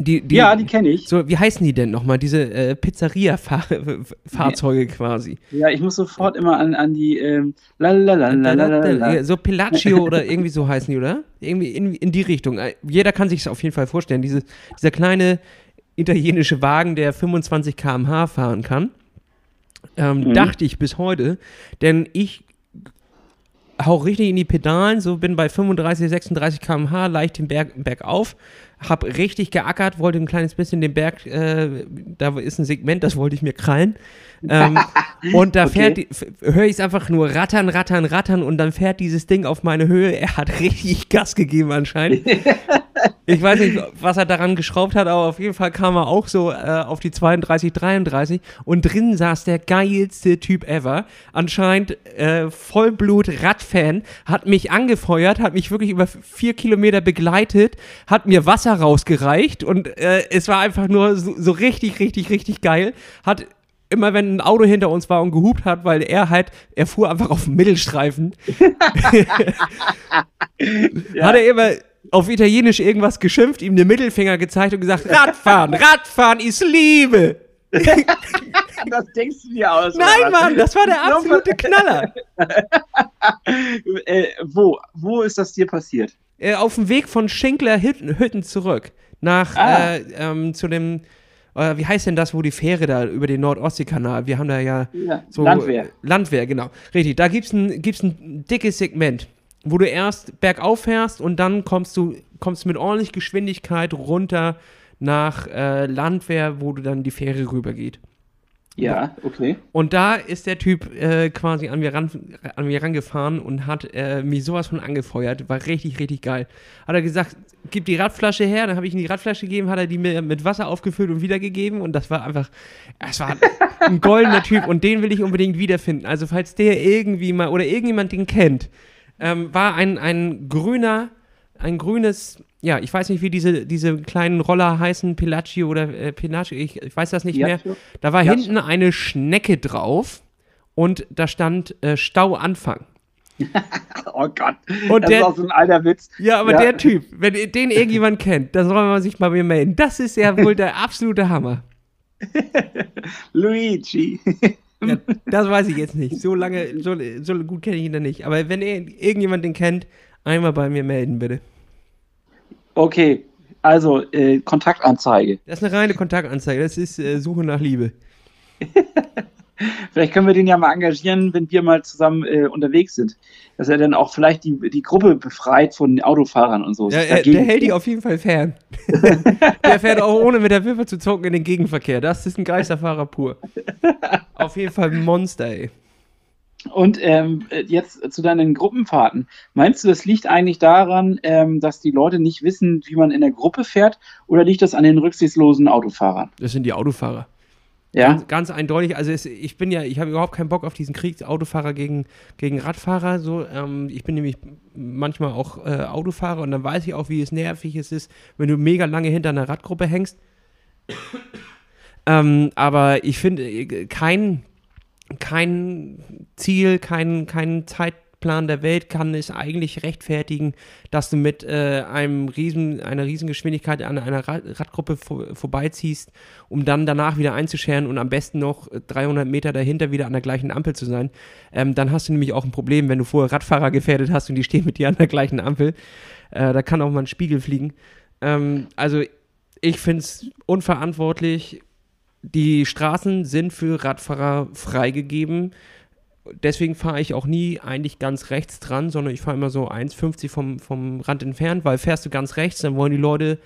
die, die, ja, die kenne ich. so, wie heißen die denn nochmal? Diese äh, Pizzeria-Fahrzeuge quasi. Ja, ich muss sofort immer an, an die ähm, lalalala. So Pelaccio oder irgendwie so heißen die, oder? Irgendwie in, in die Richtung. Äh, Jeder kann sich es auf jeden Fall vorstellen. Diese, dieser kleine italienische Wagen, der 25 km/h fahren kann. Ähm, Mhm. Dachte ich bis heute. Denn ich hau richtig in die Pedalen, so bin bei 35, 36 km/h leicht den Berg, Berg auf, hab richtig geackert, wollte ein kleines bisschen den Berg, äh, da ist ein Segment, das wollte ich mir krallen. Ähm, und da fährt, Okay. höre ich es einfach nur rattern, rattern, rattern und dann fährt dieses Ding auf meine Höhe. Er hat richtig Gas gegeben anscheinend. Ich weiß nicht, was er daran geschraubt hat, aber auf jeden Fall kam er auch so äh, auf die 32, 33 und drin saß der geilste Typ ever. Anscheinend äh, Vollblut-Radfan, hat mich angefeuert, hat mich wirklich über vier Kilometer begleitet, hat mir Wasser rausgereicht und äh, es war einfach nur so, so richtig, richtig, richtig geil. Hat immer wenn ein Auto hinter uns war und gehupt hat, weil er halt, er fuhr einfach auf dem Mittelstreifen, hat er immer auf Italienisch irgendwas geschimpft, ihm den Mittelfinger gezeigt und gesagt, Radfahren, Radfahren ist Liebe. Das denkst du dir aus. oder Nein? Mann, das war der absolute Knaller. äh, wo, wo ist das dir passiert? Äh, auf dem Weg von Schinkler Hütten, Hütten zurück nach Ah. äh, ähm, zu dem, äh, wie heißt denn das, wo die Fähre da über den Nordostseekanal, wir haben da ja Ja, so Landwehr. Landwehr, genau. Richtig, da gibt es ein, gibt's ein dickes Segment, wo du erst bergauf fährst und dann kommst du kommst mit ordentlich Geschwindigkeit runter nach äh, Landwehr, wo du dann die Fähre rübergeht. Ja, okay. Und da ist der Typ äh, quasi an mir, ran, an mir rangefahren und hat äh, mich sowas von angefeuert. War richtig, richtig geil. Hat er gesagt, gib die Radflasche her. Dann habe ich ihm die Radflasche gegeben, hat er die mir mit Wasser aufgefüllt und wiedergegeben. Und das war einfach, es war ein goldener Typ und den will ich unbedingt wiederfinden. Also falls der irgendwie mal oder irgendjemand den kennt, ähm, war ein, ein grüner, ein grünes, ja, ich weiß nicht, wie diese, diese kleinen Roller heißen, Pelaccio oder äh, Pinaccio, ich, ich weiß das nicht mehr. Piaggio? Da war Piaggio. hinten eine Schnecke drauf und da stand äh, Stauanfang. Oh Gott. Und das der- ist auch so ein alter Witz. Ja, aber Ja. der Typ, wenn ihr- den irgendjemand kennt, dann soll man sich bei mir melden. Das ist ja wohl der absolute Hammer. Luigi. Ja, das weiß ich jetzt nicht. So lange, so, so gut kenne ich ihn dann nicht. Aber wenn irgendjemand den kennt, einmal bei mir melden, bitte. Okay, also äh, Kontaktanzeige. Das ist eine reine Kontaktanzeige. Das ist äh, Suche nach Liebe. Vielleicht können wir den ja mal engagieren, wenn wir mal zusammen äh, unterwegs sind. Dass er dann auch vielleicht die, die Gruppe befreit von Autofahrern und so. Ja, er, dagegen- der hält die auf jeden Fall fern. der fährt auch ohne mit der Wimper zu zucken in den Gegenverkehr. Das ist ein Geisterfahrer pur. Auf jeden Fall ein Monster, ey. Und ähm, äh, jetzt zu deinen Gruppenfahrten. Meinst du, das liegt eigentlich daran, ähm, dass die Leute nicht wissen, wie man in der Gruppe fährt, oder liegt das an den rücksichtslosen Autofahrern? Das sind die Autofahrer. Ja, Ganz, ganz eindeutig. Also es, ich bin ja, ich habe überhaupt keinen Bock auf diesen Krieg Autofahrer gegen, gegen Radfahrer. So, ähm, ich bin nämlich manchmal auch äh, Autofahrer und dann weiß ich auch, wie es nervig es ist, wenn du mega lange hinter einer Radgruppe hängst. ähm, aber ich finde, äh, kein kein Ziel, kein, kein Zeitplan der Welt kann es eigentlich rechtfertigen, dass du mit äh, einem riesen, einer riesen Geschwindigkeit an einer Rad Radgruppe vor, vorbeiziehst, um dann danach wieder einzuscheren und am besten noch 300 Meter dahinter wieder an der gleichen Ampel zu sein. Ähm, dann hast du nämlich auch ein Problem, wenn du vorher Radfahrer gefährdet hast und die stehen mit dir an der gleichen Ampel. Äh, da kann auch mal ein Spiegel fliegen. Ähm, also ich finde es unverantwortlich. Die Straßen sind für Radfahrer freigegeben. Deswegen fahre ich auch nie eigentlich ganz rechts dran, sondern ich fahre immer so 1,50 vom, vom Rand entfernt, weil fährst du ganz rechts, dann wollen die Leute,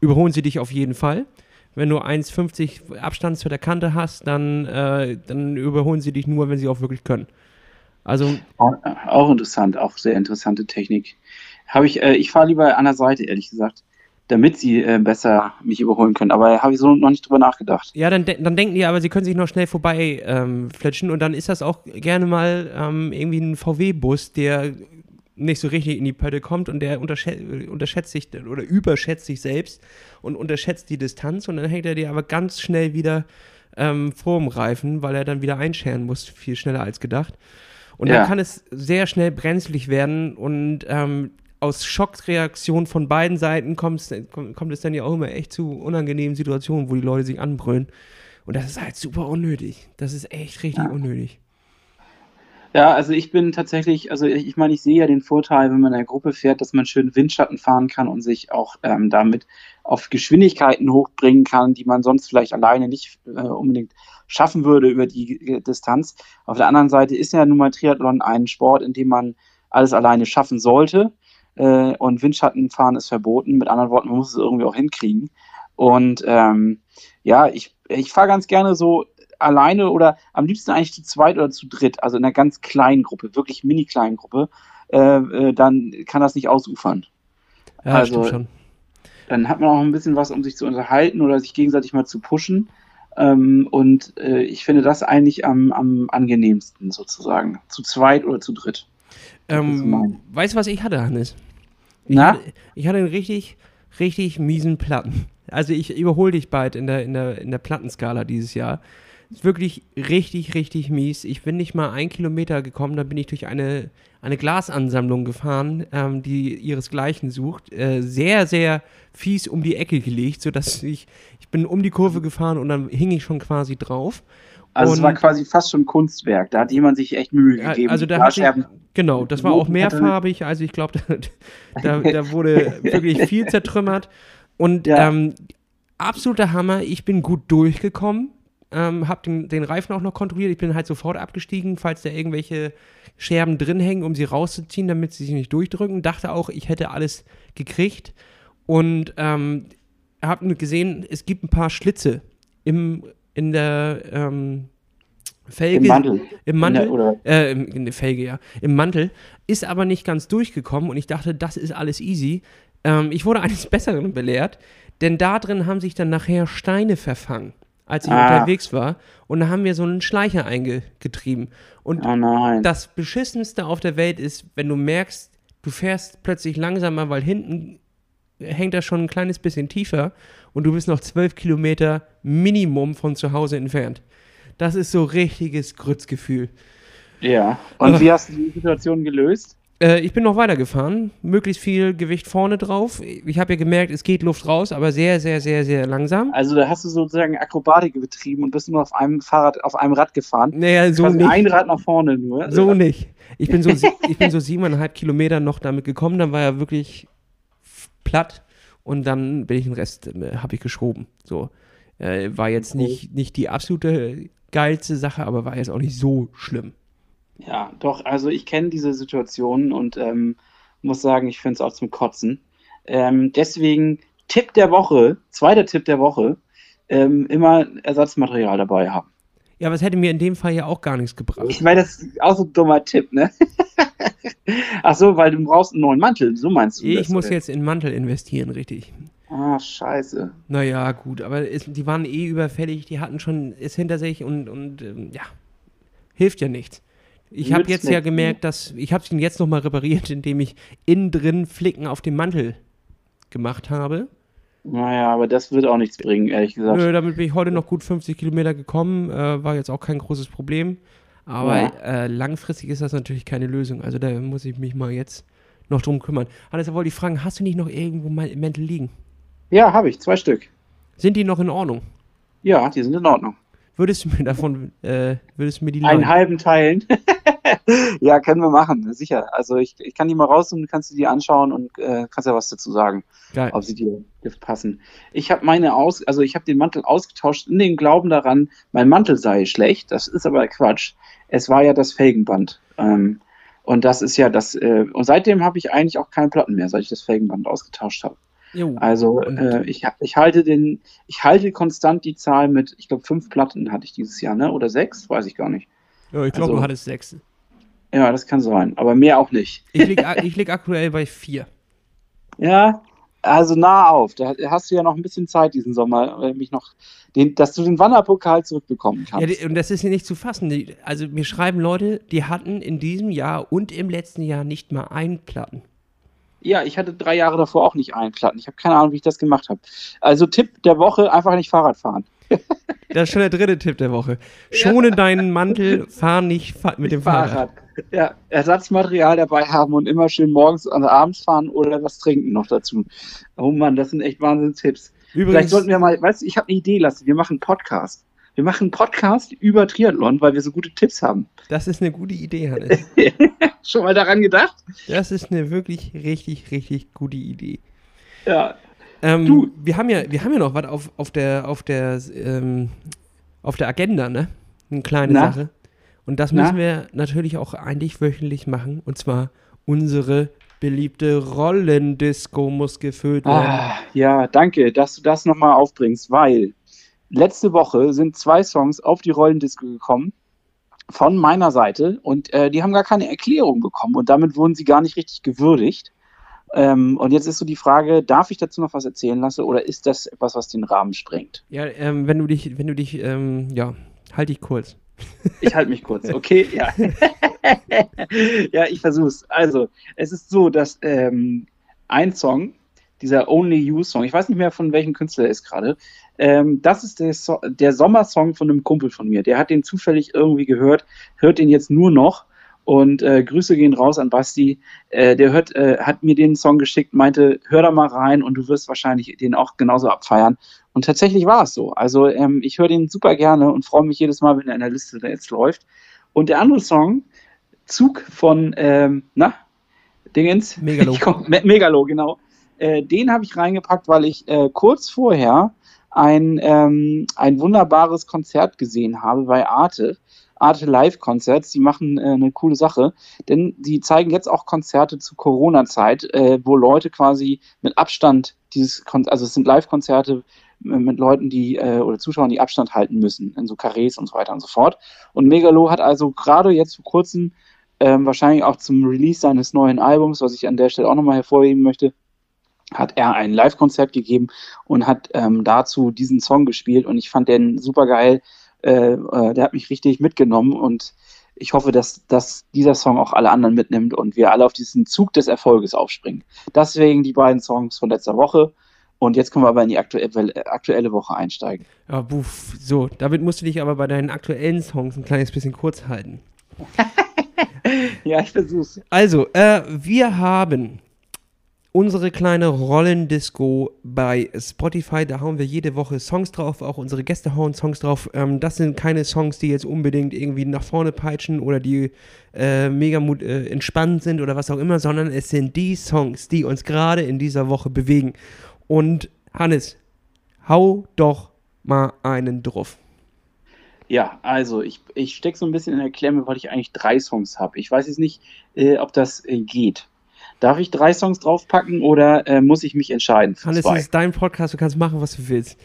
überholen sie dich auf jeden Fall. Wenn du 1,50 Abstand zu der Kante hast, dann, äh, dann überholen sie dich nur, wenn sie auch wirklich können. Also auch interessant, auch sehr interessante Technik. Habe ich, äh, ich fahre lieber an der Seite, ehrlich gesagt damit sie äh, besser mich überholen können. Aber habe ich so noch nicht drüber nachgedacht. Ja, dann, de dann denken die aber, sie können sich noch schnell vorbei ähm, flitschen und dann ist das auch gerne mal ähm, irgendwie ein VW-Bus, der nicht so richtig in die Pötte kommt und der unterschätzt, unterschätzt sich oder überschätzt sich selbst und unterschätzt die Distanz und dann hängt er dir aber ganz schnell wieder ähm, vor dem Reifen, weil er dann wieder einscheren muss, viel schneller als gedacht. Und ja. dann kann es sehr schnell brenzlig werden und ähm, aus Schockreaktionen von beiden Seiten kommt, kommt es dann ja auch immer echt zu unangenehmen Situationen, wo die Leute sich anbrüllen. Und das ist halt super unnötig. Das ist echt richtig ja. unnötig. Ja, also ich bin tatsächlich, also ich meine, ich sehe ja den Vorteil, wenn man in einer Gruppe fährt, dass man schön Windschatten fahren kann und sich auch ähm, damit auf Geschwindigkeiten hochbringen kann, die man sonst vielleicht alleine nicht äh, unbedingt schaffen würde über die äh, Distanz. Auf der anderen Seite ist ja nun mal Triathlon ein Sport, in dem man alles alleine schaffen sollte äh, und Windschattenfahren ist verboten. Mit anderen Worten, man muss es irgendwie auch hinkriegen. Und ähm, ja, ich, ich fahre ganz gerne so alleine oder am liebsten eigentlich zu zweit oder zu dritt, also in einer ganz kleinen Gruppe, wirklich mini kleinen Gruppe, äh, äh, dann kann das nicht ausufern. Ja, also, schon. Dann hat man auch ein bisschen was, um sich zu unterhalten oder sich gegenseitig mal zu pushen. Ähm, und äh, ich finde das eigentlich am, am angenehmsten sozusagen. Zu zweit oder zu dritt. Ähm, weißt du, was ich hatte, Hannes? Ich, Na? Hatte, ich hatte einen richtig, richtig miesen Platten. Also ich überhole dich bald in der, in, der, in der Plattenskala dieses Jahr. Ist wirklich richtig, richtig mies. Ich bin nicht mal ein Kilometer gekommen, da bin ich durch eine, eine Glasansammlung gefahren, ähm, die ihresgleichen sucht. Äh, sehr, sehr fies um die Ecke gelegt, sodass ich, ich bin um die Kurve gefahren und dann hing ich schon quasi drauf. Also und, es war quasi fast schon Kunstwerk. Da hat jemand sich echt Mühe gegeben. Also da hatte ich, genau, das war auch mehrfarbig. Also ich glaube, da, da, wurde wirklich viel zertrümmert. Und ja. ähm, absoluter Hammer. Ich bin gut durchgekommen. Ähm, hab den, den Reifen auch noch kontrolliert. Ich bin halt sofort abgestiegen, falls da irgendwelche Scherben drin hängen, um sie rauszuziehen, damit sie sich nicht durchdrücken. Dachte auch, ich hätte alles gekriegt. Und ähm, habe gesehen, es gibt ein paar Schlitze im in der ähm, Felge. Im Mantel. Im Mantel. Der, äh, in der Felge, ja. Im Mantel. Ist aber nicht ganz durchgekommen und ich dachte, das ist alles easy. Ähm, ich wurde eines Besseren belehrt, denn da drin haben sich dann nachher Steine verfangen, als ich ah. unterwegs war. Und da haben wir so einen Schleicher eingetrieben. Und oh das Beschissenste auf der Welt ist, wenn du merkst, du fährst plötzlich langsamer, weil hinten hängt das schon ein kleines bisschen tiefer und du bist noch zwölf Kilometer Minimum von zu Hause entfernt. Das ist so richtiges Grützgefühl. Ja. Und wie hast du die Situation gelöst? Äh, ich bin noch weitergefahren, möglichst viel Gewicht vorne drauf. Ich habe ja gemerkt, es geht Luft raus, aber sehr, sehr, sehr, sehr langsam. Also da hast du sozusagen Akrobatik betrieben und bist nur auf einem Fahrrad, auf einem Rad gefahren. Naja, so nicht. Ein Rad nach vorne nur. So nicht. Ich bin so, ich bin so siebeneinhalb Kilometer noch damit gekommen, dann war er wirklich platt und dann bin ich den Rest, äh, habe ich geschoben. So. Äh, war jetzt nicht, nicht die absolute geilste Sache, aber war jetzt auch nicht so schlimm. Ja, doch, also ich kenne diese Situation und ähm, muss sagen, ich finde es auch zum Kotzen. Ähm, deswegen Tipp der Woche, zweiter Tipp der Woche, ähm, immer Ersatzmaterial dabei haben. Ja, aber es hätte mir in dem Fall ja auch gar nichts gebracht. Ich meine, das ist auch so ein dummer Tipp, ne? Ach so, weil du brauchst einen neuen Mantel, so meinst du Ich das, muss oder? jetzt in Mantel investieren, richtig. Ah, scheiße. Naja, gut, aber es, die waren eh überfällig, die hatten schon es hinter sich und, und ähm, ja, hilft ja nichts. Ich habe jetzt ja gemerkt, dass ich habe ihn jetzt nochmal repariert, indem ich innen drin Flicken auf dem Mantel gemacht habe. Naja, aber das wird auch nichts bringen, ehrlich gesagt. Nö, damit bin ich heute noch gut 50 Kilometer gekommen. Äh, war jetzt auch kein großes Problem. Aber ja. äh, langfristig ist das natürlich keine Lösung. Also da muss ich mich mal jetzt noch drum kümmern. Hannes, da wollte ich fragen, hast du nicht noch irgendwo Mäntel liegen? Ja, habe ich, zwei Stück. Sind die noch in Ordnung? Ja, die sind in Ordnung. Würdest du mir davon, äh, würdest du mir die leihen? Einen halben teilen. ja, können wir machen, sicher. Also ich, ich kann die mal raus und kannst du die anschauen und äh, kannst ja was dazu sagen, Geil. ob sie dir, dir passen. Ich habe meine aus, also ich habe den Mantel ausgetauscht in dem Glauben daran, mein Mantel sei schlecht. Das ist aber Quatsch. Es war ja das Felgenband. Ähm, und das ist ja das, äh, und seitdem habe ich eigentlich auch keine Platten mehr, seit ich das Felgenband ausgetauscht habe. Jo. Also äh, ich, ich halte den, ich halte konstant die Zahl mit, ich glaube, fünf Platten hatte ich dieses Jahr, ne? Oder sechs? Weiß ich gar nicht. Ja, ich glaube, also, du hattest sechs. Ja, das kann sein, aber mehr auch nicht. Ich liege ich lieg aktuell bei vier. Ja, also nah auf. Da hast du ja noch ein bisschen Zeit diesen Sommer, äh, mich noch, den, dass du den Wanderpokal zurückbekommen kannst. Ja, und das ist hier nicht zu fassen. Also mir schreiben Leute, die hatten in diesem Jahr und im letzten Jahr nicht mal einen Platten. Ja, ich hatte drei Jahre davor auch nicht einen Platten. Ich habe keine Ahnung, wie ich das gemacht habe. Also Tipp der Woche, einfach nicht Fahrrad fahren. Das ist schon der dritte Tipp der Woche. Schone ja. deinen Mantel, fahr nicht mit dem Fahrrad. Fahrrad. Ja, Ersatzmaterial dabei haben und immer schön morgens und abends fahren oder was trinken noch dazu. Oh Mann, das sind echt Wahnsinnstipps. Übrigens, Vielleicht sollten wir mal, weißt du, ich habe eine Idee, Lasse, wir machen einen Podcast. Wir machen einen Podcast über Triathlon, weil wir so gute Tipps haben. Das ist eine gute Idee, Hannes. Schon mal daran gedacht? Das ist eine wirklich richtig, richtig gute Idee. Ja. Ähm, du. Wir haben ja, wir haben ja noch was auf, auf der, auf der, ähm, auf der Agenda, ne? Eine kleine Na? Sache. Und das müssen Na? wir natürlich auch eigentlich wöchentlich machen. Und zwar unsere beliebte Rollendisco muss gefüllt werden. Ah, ja, danke, dass du das nochmal aufbringst, weil letzte Woche sind zwei Songs auf die Rollendisco gekommen von meiner Seite und äh, die haben gar keine Erklärung bekommen und damit wurden sie gar nicht richtig gewürdigt. Ähm, und jetzt ist so die Frage, darf ich dazu noch was erzählen lassen oder ist das etwas, was den Rahmen sprengt? Ja, ähm, wenn du dich, wenn du dich, ähm, ja, halt dich kurz. Ich halte mich kurz, okay? Ja. ja, ich versuch's. Also, es ist so, dass ähm, ein Song, dieser Only You Song, ich weiß nicht mehr von welchem Künstler er ist gerade, ähm, das ist der, so der Sommersong von einem Kumpel von mir. Der hat den zufällig irgendwie gehört, hört den jetzt nur noch. Und äh, Grüße gehen raus an Basti. Äh, der hört, äh, hat mir den Song geschickt, meinte, hör da mal rein und du wirst wahrscheinlich den auch genauso abfeiern. Und tatsächlich war es so. Also ähm, ich höre den super gerne und freue mich jedes Mal, wenn er in der Liste jetzt läuft. Und der andere Song, Zug von, ähm, na, Dingens? Megalo. Komm, Me Megalo, genau. Äh, den habe ich reingepackt, weil ich äh, kurz vorher ein, ähm, ein wunderbares Konzert gesehen habe bei Arte. Arte Live-Konzerts, die machen äh, eine coole Sache, denn die zeigen jetzt auch Konzerte zu Corona-Zeit, äh, wo Leute quasi mit Abstand dieses, Kon also es sind Live-Konzerte mit Leuten, die äh, oder Zuschauern, die Abstand halten müssen, in so Karrees und so weiter und so fort. Und Megalo hat also gerade jetzt vor kurzem, ähm, wahrscheinlich auch zum Release seines neuen Albums, was ich an der Stelle auch nochmal hervorheben möchte, hat er ein Live-Konzert gegeben und hat ähm, dazu diesen Song gespielt und ich fand den super geil. Äh, äh, der hat mich richtig mitgenommen und ich hoffe, dass, dass dieser Song auch alle anderen mitnimmt und wir alle auf diesen Zug des Erfolges aufspringen. Deswegen die beiden Songs von letzter Woche. Und jetzt können wir aber in die aktuelle, aktuelle Woche einsteigen. Ja, buff. So, damit musst du dich aber bei deinen aktuellen Songs ein kleines bisschen kurz halten. ja, ich versuch's. Also, äh, wir haben unsere kleine Rollendisco bei Spotify. Da hauen wir jede Woche Songs drauf, auch unsere Gäste hauen Songs drauf. Ähm, das sind keine Songs, die jetzt unbedingt irgendwie nach vorne peitschen oder die äh, mega äh, entspannt sind oder was auch immer, sondern es sind die Songs, die uns gerade in dieser Woche bewegen. Und Hannes, hau doch mal einen drauf. Ja, also ich, ich stecke so ein bisschen in der Klemme, weil ich eigentlich drei Songs habe. Ich weiß jetzt nicht, äh, ob das äh, geht. Darf ich drei Songs draufpacken oder äh, muss ich mich entscheiden? Hannes, das ist dein Podcast, du kannst machen, was du willst.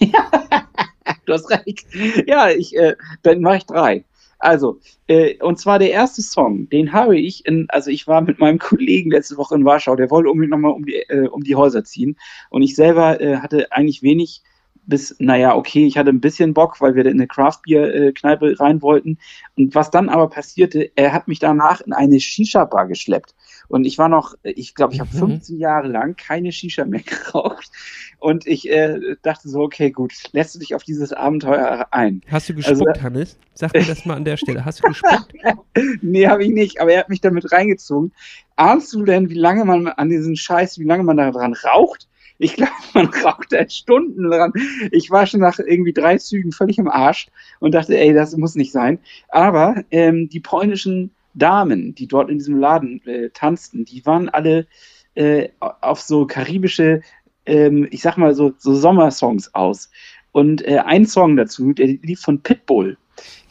Ja, du hast recht. Ja, ich, äh, dann mache ich drei. Also, äh, und zwar der erste Song, den habe ich in, also ich war mit meinem Kollegen letzte Woche in Warschau, der wollte unbedingt nochmal um die, äh, um die Häuser ziehen. Und ich selber äh, hatte eigentlich wenig bis, naja, okay, ich hatte ein bisschen Bock, weil wir in eine Craft-Bier-Kneipe rein wollten. Und was dann aber passierte, er hat mich danach in eine Shisha-Bar geschleppt. Und ich war noch, ich glaube, ich habe 15 mhm. Jahre lang keine Shisha mehr geraucht. Und ich äh, dachte so, okay, gut, lässt du dich auf dieses Abenteuer ein. Hast du gespuckt, also, Hannes? Sag mir das mal an der Stelle. Hast du gespuckt? nee, habe ich nicht, aber er hat mich damit reingezogen. Ahnst du denn, wie lange man an diesen Scheiß, wie lange man daran raucht? Ich glaube, man raucht da Stunden dran. Ich war schon nach irgendwie drei Zügen völlig im Arsch und dachte, ey, das muss nicht sein. Aber ähm, die polnischen Damen, die dort in diesem Laden äh, tanzten, die waren alle äh, auf so karibische, ähm, ich sag mal so, so Sommersongs aus. Und äh, ein Song dazu, der lief von Pitbull.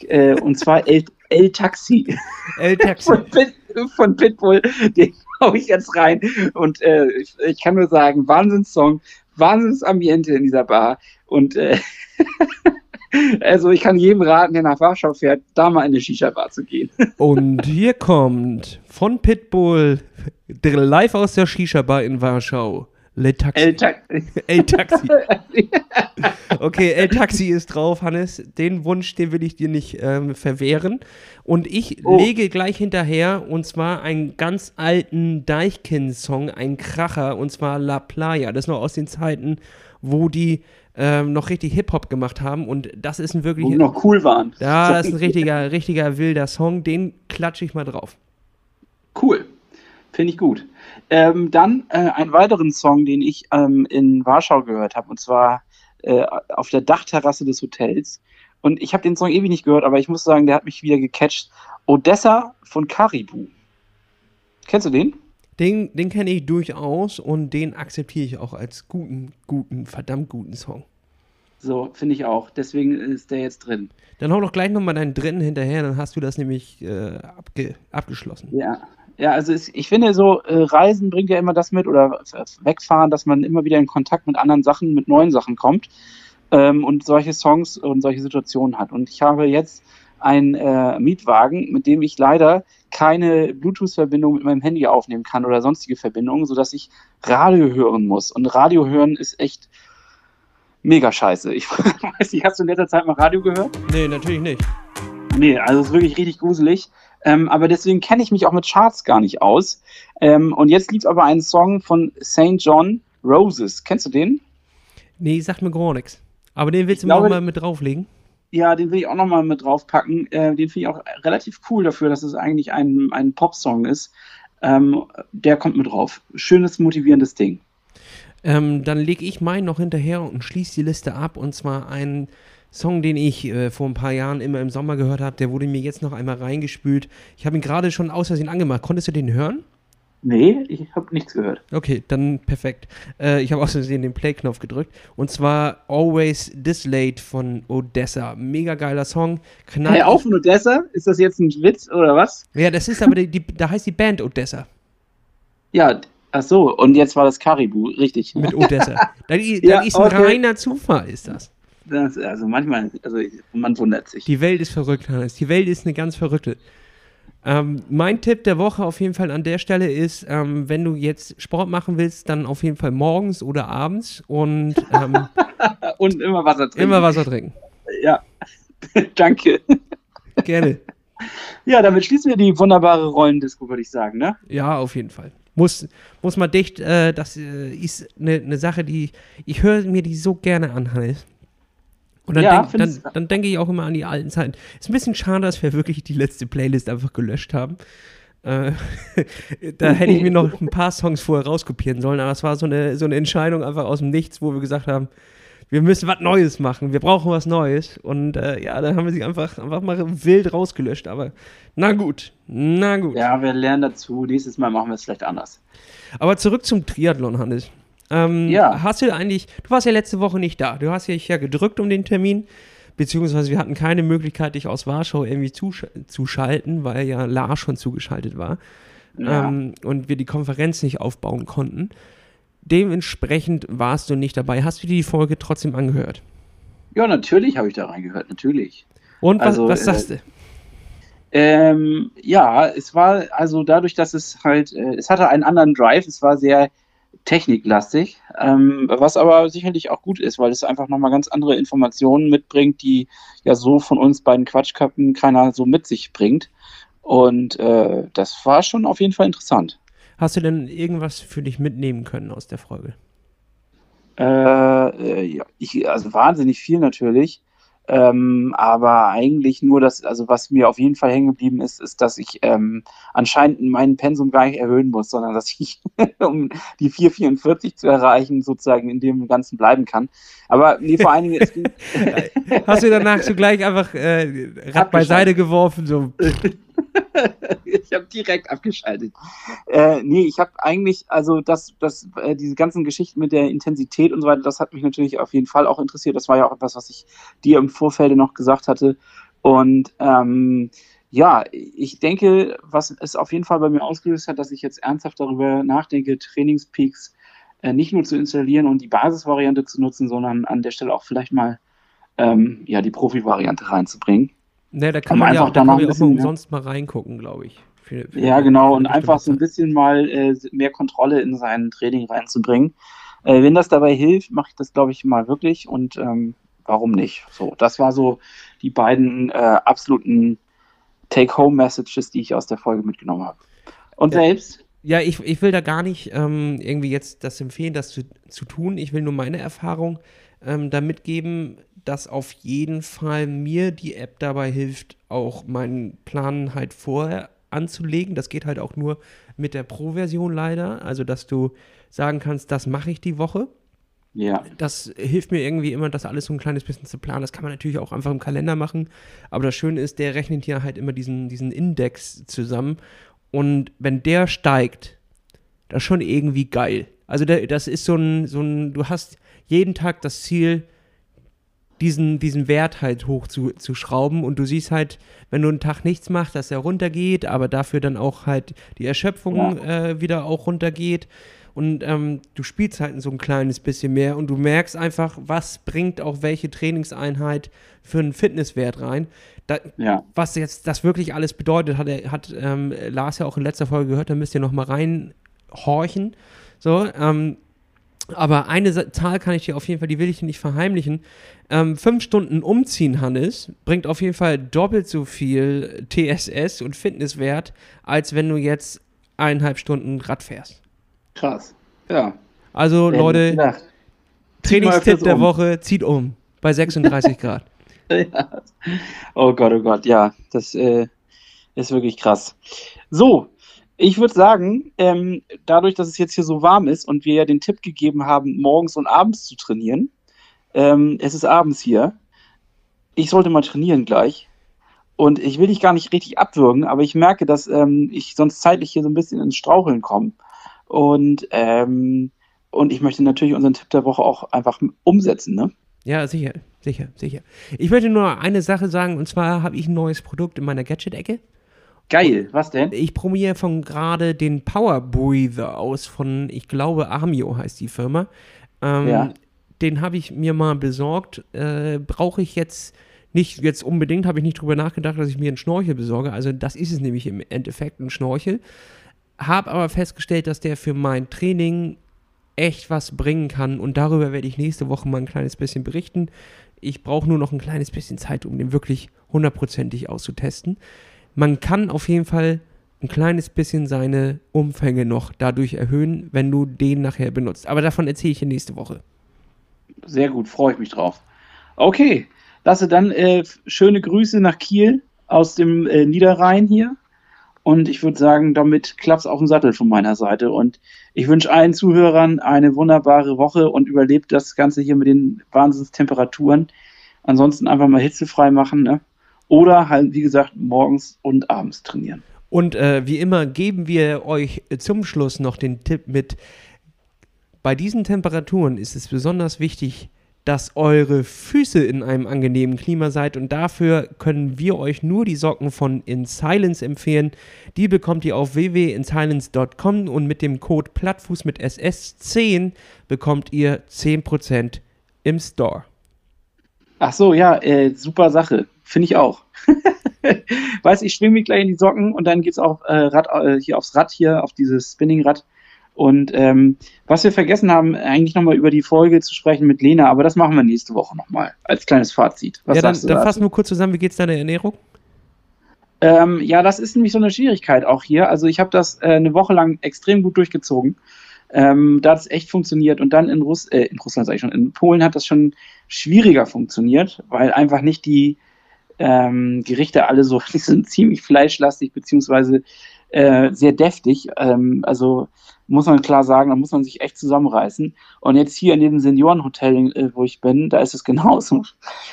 Äh, und zwar El, El Taxi. El Taxi. von, Pit, von Pitbull, den hau ich jetzt rein. Und äh, ich, ich, kann nur sagen, Wahnsinnssong, Wahnsinnsambiente in dieser Bar. Und äh, also ich kann jedem raten, der nach Warschau fährt, da mal in eine Shisha-Bar zu gehen. Und hier kommt von Pitbull live aus der Shisha-Bar in Warschau. Le Taxi. El, Ta El Taxi. okay, El Taxi ist drauf, Hannes. Den Wunsch, den will ich dir nicht ähm, verwehren. Und ich oh. lege gleich hinterher, und zwar einen ganz alten Deichkind-Song, ein Kracher, und zwar La Playa. Das ist noch aus den Zeiten, wo die ähm, noch richtig Hip-Hop gemacht haben. Und das ist ein wirklich. Wo noch cool waren. Ja, das ist ein richtiger, richtiger wilder Song. Den klatsche ich mal drauf. Cool. Finde ich gut. Ähm, dann äh, einen weiteren Song, den ich ähm, in Warschau gehört habe, und zwar äh, auf der Dachterrasse des Hotels. Und ich habe den Song ewig nicht gehört, aber ich muss sagen, der hat mich wieder gecatcht. Odessa von Caribou. Kennst du den? Den, den kenne ich durchaus und den akzeptiere ich auch als guten, guten, verdammt guten Song. So, finde ich auch. Deswegen ist der jetzt drin. Dann hau doch gleich nochmal deinen dritten hinterher, dann hast du das nämlich äh, abge abgeschlossen. Ja, ja, also es, ich finde so, äh, Reisen bringt ja immer das mit oder wegfahren, dass man immer wieder in Kontakt mit anderen Sachen, mit neuen Sachen kommt ähm, und solche Songs und solche Situationen hat. Und ich habe jetzt einen äh, Mietwagen, mit dem ich leider keine Bluetooth-Verbindung mit meinem Handy aufnehmen kann oder sonstige Verbindungen, sodass ich Radio hören muss. Und Radio hören ist echt mega scheiße. Ich weiß nicht, hast du in letzter Zeit mal Radio gehört? Nee, natürlich nicht. Nee, also es ist wirklich richtig gruselig. Ähm, aber deswegen kenne ich mich auch mit Charts gar nicht aus. Ähm, und jetzt lief aber ein Song von St. John Roses. Kennst du den? Nee, sagt mir gar nichts. Aber den willst ich du glaube, mal mit drauflegen? Ja, den will ich auch noch mal mit draufpacken. Äh, den finde ich auch relativ cool dafür, dass es eigentlich ein, ein Pop-Song ist. Ähm, der kommt mit drauf. Schönes, motivierendes Ding. Ähm, dann lege ich meinen noch hinterher und schließe die Liste ab. Und zwar ein Song, den ich äh, vor ein paar Jahren immer im Sommer gehört habe, der wurde mir jetzt noch einmal reingespült. Ich habe ihn gerade schon aus Versehen angemacht. Konntest du den hören? Nee, ich habe nichts gehört. Okay, dann perfekt. Äh, ich habe aus Versehen den Play-Knopf gedrückt. Und zwar Always This Late von Odessa. Mega geiler Song. Knall hey, auch von Odessa? Ist das jetzt ein Witz oder was? Ja, das ist aber, die, die, da heißt die Band Odessa. Ja, ach so. Und jetzt war das Caribou, richtig. Mit Odessa. Da, da ja, ist ein okay. reiner Zufall, ist das. Das, also manchmal, also man wundert sich. Die Welt ist verrückt, Hannes. Die Welt ist eine ganz verrückte. Ähm, mein Tipp der Woche auf jeden Fall an der Stelle ist, ähm, wenn du jetzt Sport machen willst, dann auf jeden Fall morgens oder abends und ähm, und immer Wasser trinken. Immer Wasser trinken. Ja, danke. Gerne. Ja, damit schließen wir die wunderbare Rollendisco, würde ich sagen, ne? Ja, auf jeden Fall. Muss, muss man dicht, äh, das äh, ist eine ne Sache, die ich höre mir die so gerne an, Hannes. Und dann, ja, denk, dann, dann denke ich auch immer an die alten Zeiten. Ist ein bisschen schade, dass wir wirklich die letzte Playlist einfach gelöscht haben. Äh, da hätte ich mir noch ein paar Songs vorher rauskopieren sollen, aber es war so eine, so eine Entscheidung einfach aus dem Nichts, wo wir gesagt haben, wir müssen was Neues machen, wir brauchen was Neues. Und äh, ja, dann haben wir sie einfach, einfach mal wild rausgelöscht. Aber na gut, na gut. Ja, wir lernen dazu. Nächstes Mal machen wir es vielleicht anders. Aber zurück zum Triathlon, Hannes. Ähm, ja. Hast du eigentlich, du warst ja letzte Woche nicht da. Du hast dich ja gedrückt um den Termin, beziehungsweise wir hatten keine Möglichkeit, dich aus Warschau irgendwie zusch zuschalten, weil ja Lars schon zugeschaltet war. Ja. Ähm, und wir die Konferenz nicht aufbauen konnten. Dementsprechend warst du nicht dabei. Hast du dir die Folge trotzdem angehört? Ja, natürlich habe ich da reingehört, natürlich. Und was, also, was sagst äh, du? Ähm, ja, es war also dadurch, dass es halt, äh, es hatte einen anderen Drive, es war sehr techniklastig, ähm, was aber sicherlich auch gut ist, weil es einfach nochmal ganz andere Informationen mitbringt, die ja so von uns beiden Quatschköppen keiner so mit sich bringt. Und äh, das war schon auf jeden Fall interessant. Hast du denn irgendwas für dich mitnehmen können aus der Folge? Äh, äh ja, ich, also wahnsinnig viel natürlich. Ähm, aber eigentlich nur das, also was mir auf jeden Fall hängen geblieben ist, ist, dass ich ähm, anscheinend meinen Pensum gar nicht erhöhen muss, sondern dass ich, um die 444 zu erreichen, sozusagen in dem Ganzen bleiben kann. Aber nee, vor allen Dingen. Hast du danach so gleich einfach äh, Rad beiseite geworfen? So. ich habe direkt abgeschaltet. Äh, nee, ich habe eigentlich, also das, das, äh, diese ganzen Geschichten mit der Intensität und so weiter, das hat mich natürlich auf jeden Fall auch interessiert. Das war ja auch etwas, was ich dir im Vorfeld noch gesagt hatte. Und ähm, ja, ich denke, was es auf jeden Fall bei mir ausgelöst hat, dass ich jetzt ernsthaft darüber nachdenke, Trainingspeaks äh, nicht nur zu installieren und die Basisvariante zu nutzen, sondern an der Stelle auch vielleicht mal ähm, ja, die Profi-Variante reinzubringen. Ne, da kann um man ja da kann man auch mal umsonst mal reingucken, glaube ich. Für, für ja, genau, und einfach so ein bisschen mal äh, mehr Kontrolle in sein Training reinzubringen. Äh, wenn das dabei hilft, mache ich das, glaube ich, mal wirklich und ähm, warum nicht? So, das war so die beiden äh, absoluten Take-Home-Messages, die ich aus der Folge mitgenommen habe. Und selbst? Ja, ich, ich will da gar nicht ähm, irgendwie jetzt das empfehlen, das zu, zu tun. Ich will nur meine Erfahrung ähm, da mitgeben dass auf jeden Fall mir die App dabei hilft, auch meinen Plan halt vorher anzulegen. Das geht halt auch nur mit der Pro-Version leider. Also, dass du sagen kannst, das mache ich die Woche. Ja. Das hilft mir irgendwie immer, das alles so ein kleines bisschen zu planen. Das kann man natürlich auch einfach im Kalender machen. Aber das Schöne ist, der rechnet hier halt immer diesen, diesen Index zusammen. Und wenn der steigt, das ist schon irgendwie geil. Also der, das ist so ein, so ein, du hast jeden Tag das Ziel, diesen, diesen Wert halt hoch zu, zu schrauben und du siehst halt, wenn du einen Tag nichts machst, dass er runtergeht, aber dafür dann auch halt die Erschöpfung ja. äh, wieder auch runtergeht und ähm, du spielst halt so ein kleines bisschen mehr und du merkst einfach, was bringt auch welche Trainingseinheit für einen Fitnesswert rein. Da, ja. Was jetzt das wirklich alles bedeutet, hat, er, hat ähm, Lars ja auch in letzter Folge gehört, da müsst ihr noch mal reinhorchen. So, ähm, aber eine Zahl kann ich dir auf jeden Fall, die will ich dir nicht verheimlichen. Ähm, fünf Stunden umziehen, Hannes, bringt auf jeden Fall doppelt so viel TSS und Fitnesswert, als wenn du jetzt eineinhalb Stunden Rad fährst. Krass, ja. Also, Wenn Leute, Trainingstipp der um. Woche, zieht um bei 36 Grad. ja. Oh Gott, oh Gott, ja, das äh, ist wirklich krass. So, ich würde sagen, ähm, dadurch, dass es jetzt hier so warm ist und wir ja den Tipp gegeben haben, morgens und abends zu trainieren, ähm, es ist abends hier. Ich sollte mal trainieren gleich. Und ich will dich gar nicht richtig abwürgen, aber ich merke, dass ähm, ich sonst zeitlich hier so ein bisschen ins Straucheln komme. Und, ähm, und ich möchte natürlich unseren Tipp der Woche auch einfach umsetzen, ne? Ja, sicher, sicher, sicher. Ich möchte nur eine Sache sagen, und zwar habe ich ein neues Produkt in meiner Gadget-Ecke. Geil, was denn? Ich probiere von gerade den Power Breather aus von, ich glaube, Amio heißt die Firma. Ähm, ja. Den habe ich mir mal besorgt. Äh, Brauche ich jetzt nicht jetzt unbedingt, habe ich nicht drüber nachgedacht, dass ich mir einen Schnorchel besorge. Also das ist es nämlich im Endeffekt, ein Schnorchel. Habe aber festgestellt, dass der für mein Training echt was bringen kann und darüber werde ich nächste Woche mal ein kleines bisschen berichten. Ich brauche nur noch ein kleines bisschen Zeit, um den wirklich hundertprozentig auszutesten man kann auf jeden Fall ein kleines bisschen seine Umfänge noch dadurch erhöhen, wenn du den nachher benutzt. Aber davon erzähle ich dir nächste Woche. Sehr gut, freue ich mich drauf. Okay, Lasse, dann äh, schöne Grüße nach Kiel aus dem äh, Niederrhein hier. Und ich würde sagen, damit klappt's auf den Sattel von meiner Seite. Und ich wünsche allen Zuhörern eine wunderbare Woche und überlebt das Ganze hier mit den Wahnsinnstemperaturen. Ansonsten einfach mal hitzefrei machen, ne? Oder halt, wie gesagt, morgens und abends trainieren. Und äh, wie immer geben wir euch zum Schluss noch den Tipp mit. Bei diesen Temperaturen ist es besonders wichtig, dass eure Füße in einem angenehmen Klima seid und dafür können wir euch nur die Socken von In Silence empfehlen. Die bekommt ihr auf www.insilence.com und mit dem Code Plattfuß mit SS10 bekommt ihr 10% im Store. Ach so, ja, äh, super Sache. Finde ich auch. Weiß ich, schwimme mich gleich in die Socken und dann geht's auf äh, Rad, äh, hier aufs Rad hier, auf dieses Spinningrad Und ähm, was wir vergessen haben, eigentlich nochmal über die Folge zu sprechen mit Lena, aber das machen wir nächste Woche nochmal als kleines Fazit. Was ja, dann, dann fassen wir kurz zusammen, wie geht es deiner Ernährung? Ähm, ja, das ist nämlich so eine Schwierigkeit auch hier. Also ich habe das äh, eine Woche lang extrem gut durchgezogen. Ähm, da hat es echt funktioniert. Und dann in, Russ äh, in Russland, sage ich schon, in Polen hat das schon schwieriger funktioniert, weil einfach nicht die ähm, Gerichte alle so, die sind ziemlich fleischlastig, beziehungsweise äh, sehr deftig. Ähm, also muss man klar sagen, da muss man sich echt zusammenreißen. Und jetzt hier in dem Seniorenhotel, äh, wo ich bin, da ist es genauso.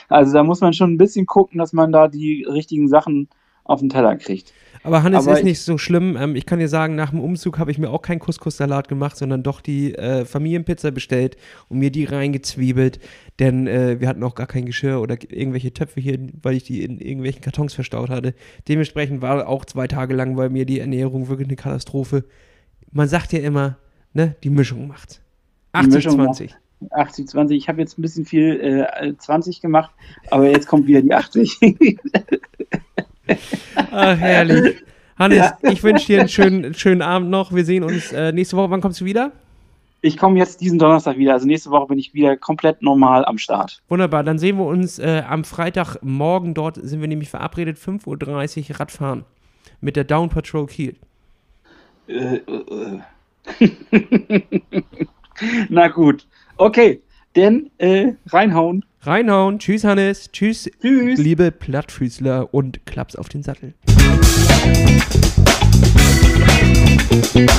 Also da muss man schon ein bisschen gucken, dass man da die richtigen Sachen auf den Teller kriegt. Aber Hannes Aber ist nicht so schlimm. Ähm, ich kann dir sagen, nach dem Umzug habe ich mir auch keinen Couscous-Salat gemacht, sondern doch die äh, Familienpizza bestellt und mir die reingezwiebelt. Denn äh, wir hatten auch gar kein Geschirr oder irgendwelche Töpfe hier, weil ich die in irgendwelchen Kartons verstaut hatte. Dementsprechend war auch zwei Tage lang bei mir die Ernährung wirklich eine Katastrophe. Man sagt ja immer, ne, die Mischung macht. 80-20. 80-20. Ich habe jetzt ein bisschen viel äh, 20 gemacht, aber jetzt kommt wieder die 80. Ach, herrlich. Hannes, ja. ich wünsche dir einen schönen, schönen Abend noch. Wir sehen uns äh, nächste Woche. Wann kommst du wieder? Ich komme jetzt diesen Donnerstag wieder. Also nächste Woche bin ich wieder komplett normal am Start. Wunderbar. Dann sehen wir uns äh, am Freitagmorgen. Dort sind wir nämlich verabredet. 5.30 Uhr Radfahren mit der Down Patrol Kiel. Äh, äh. äh. Na gut. Okay. Denn äh, reinhauen. Reinhauen. Tschüss, Hannes. Tschüss, Tschüss. liebe Plattfüßler und Klaps auf den Sattel. Musik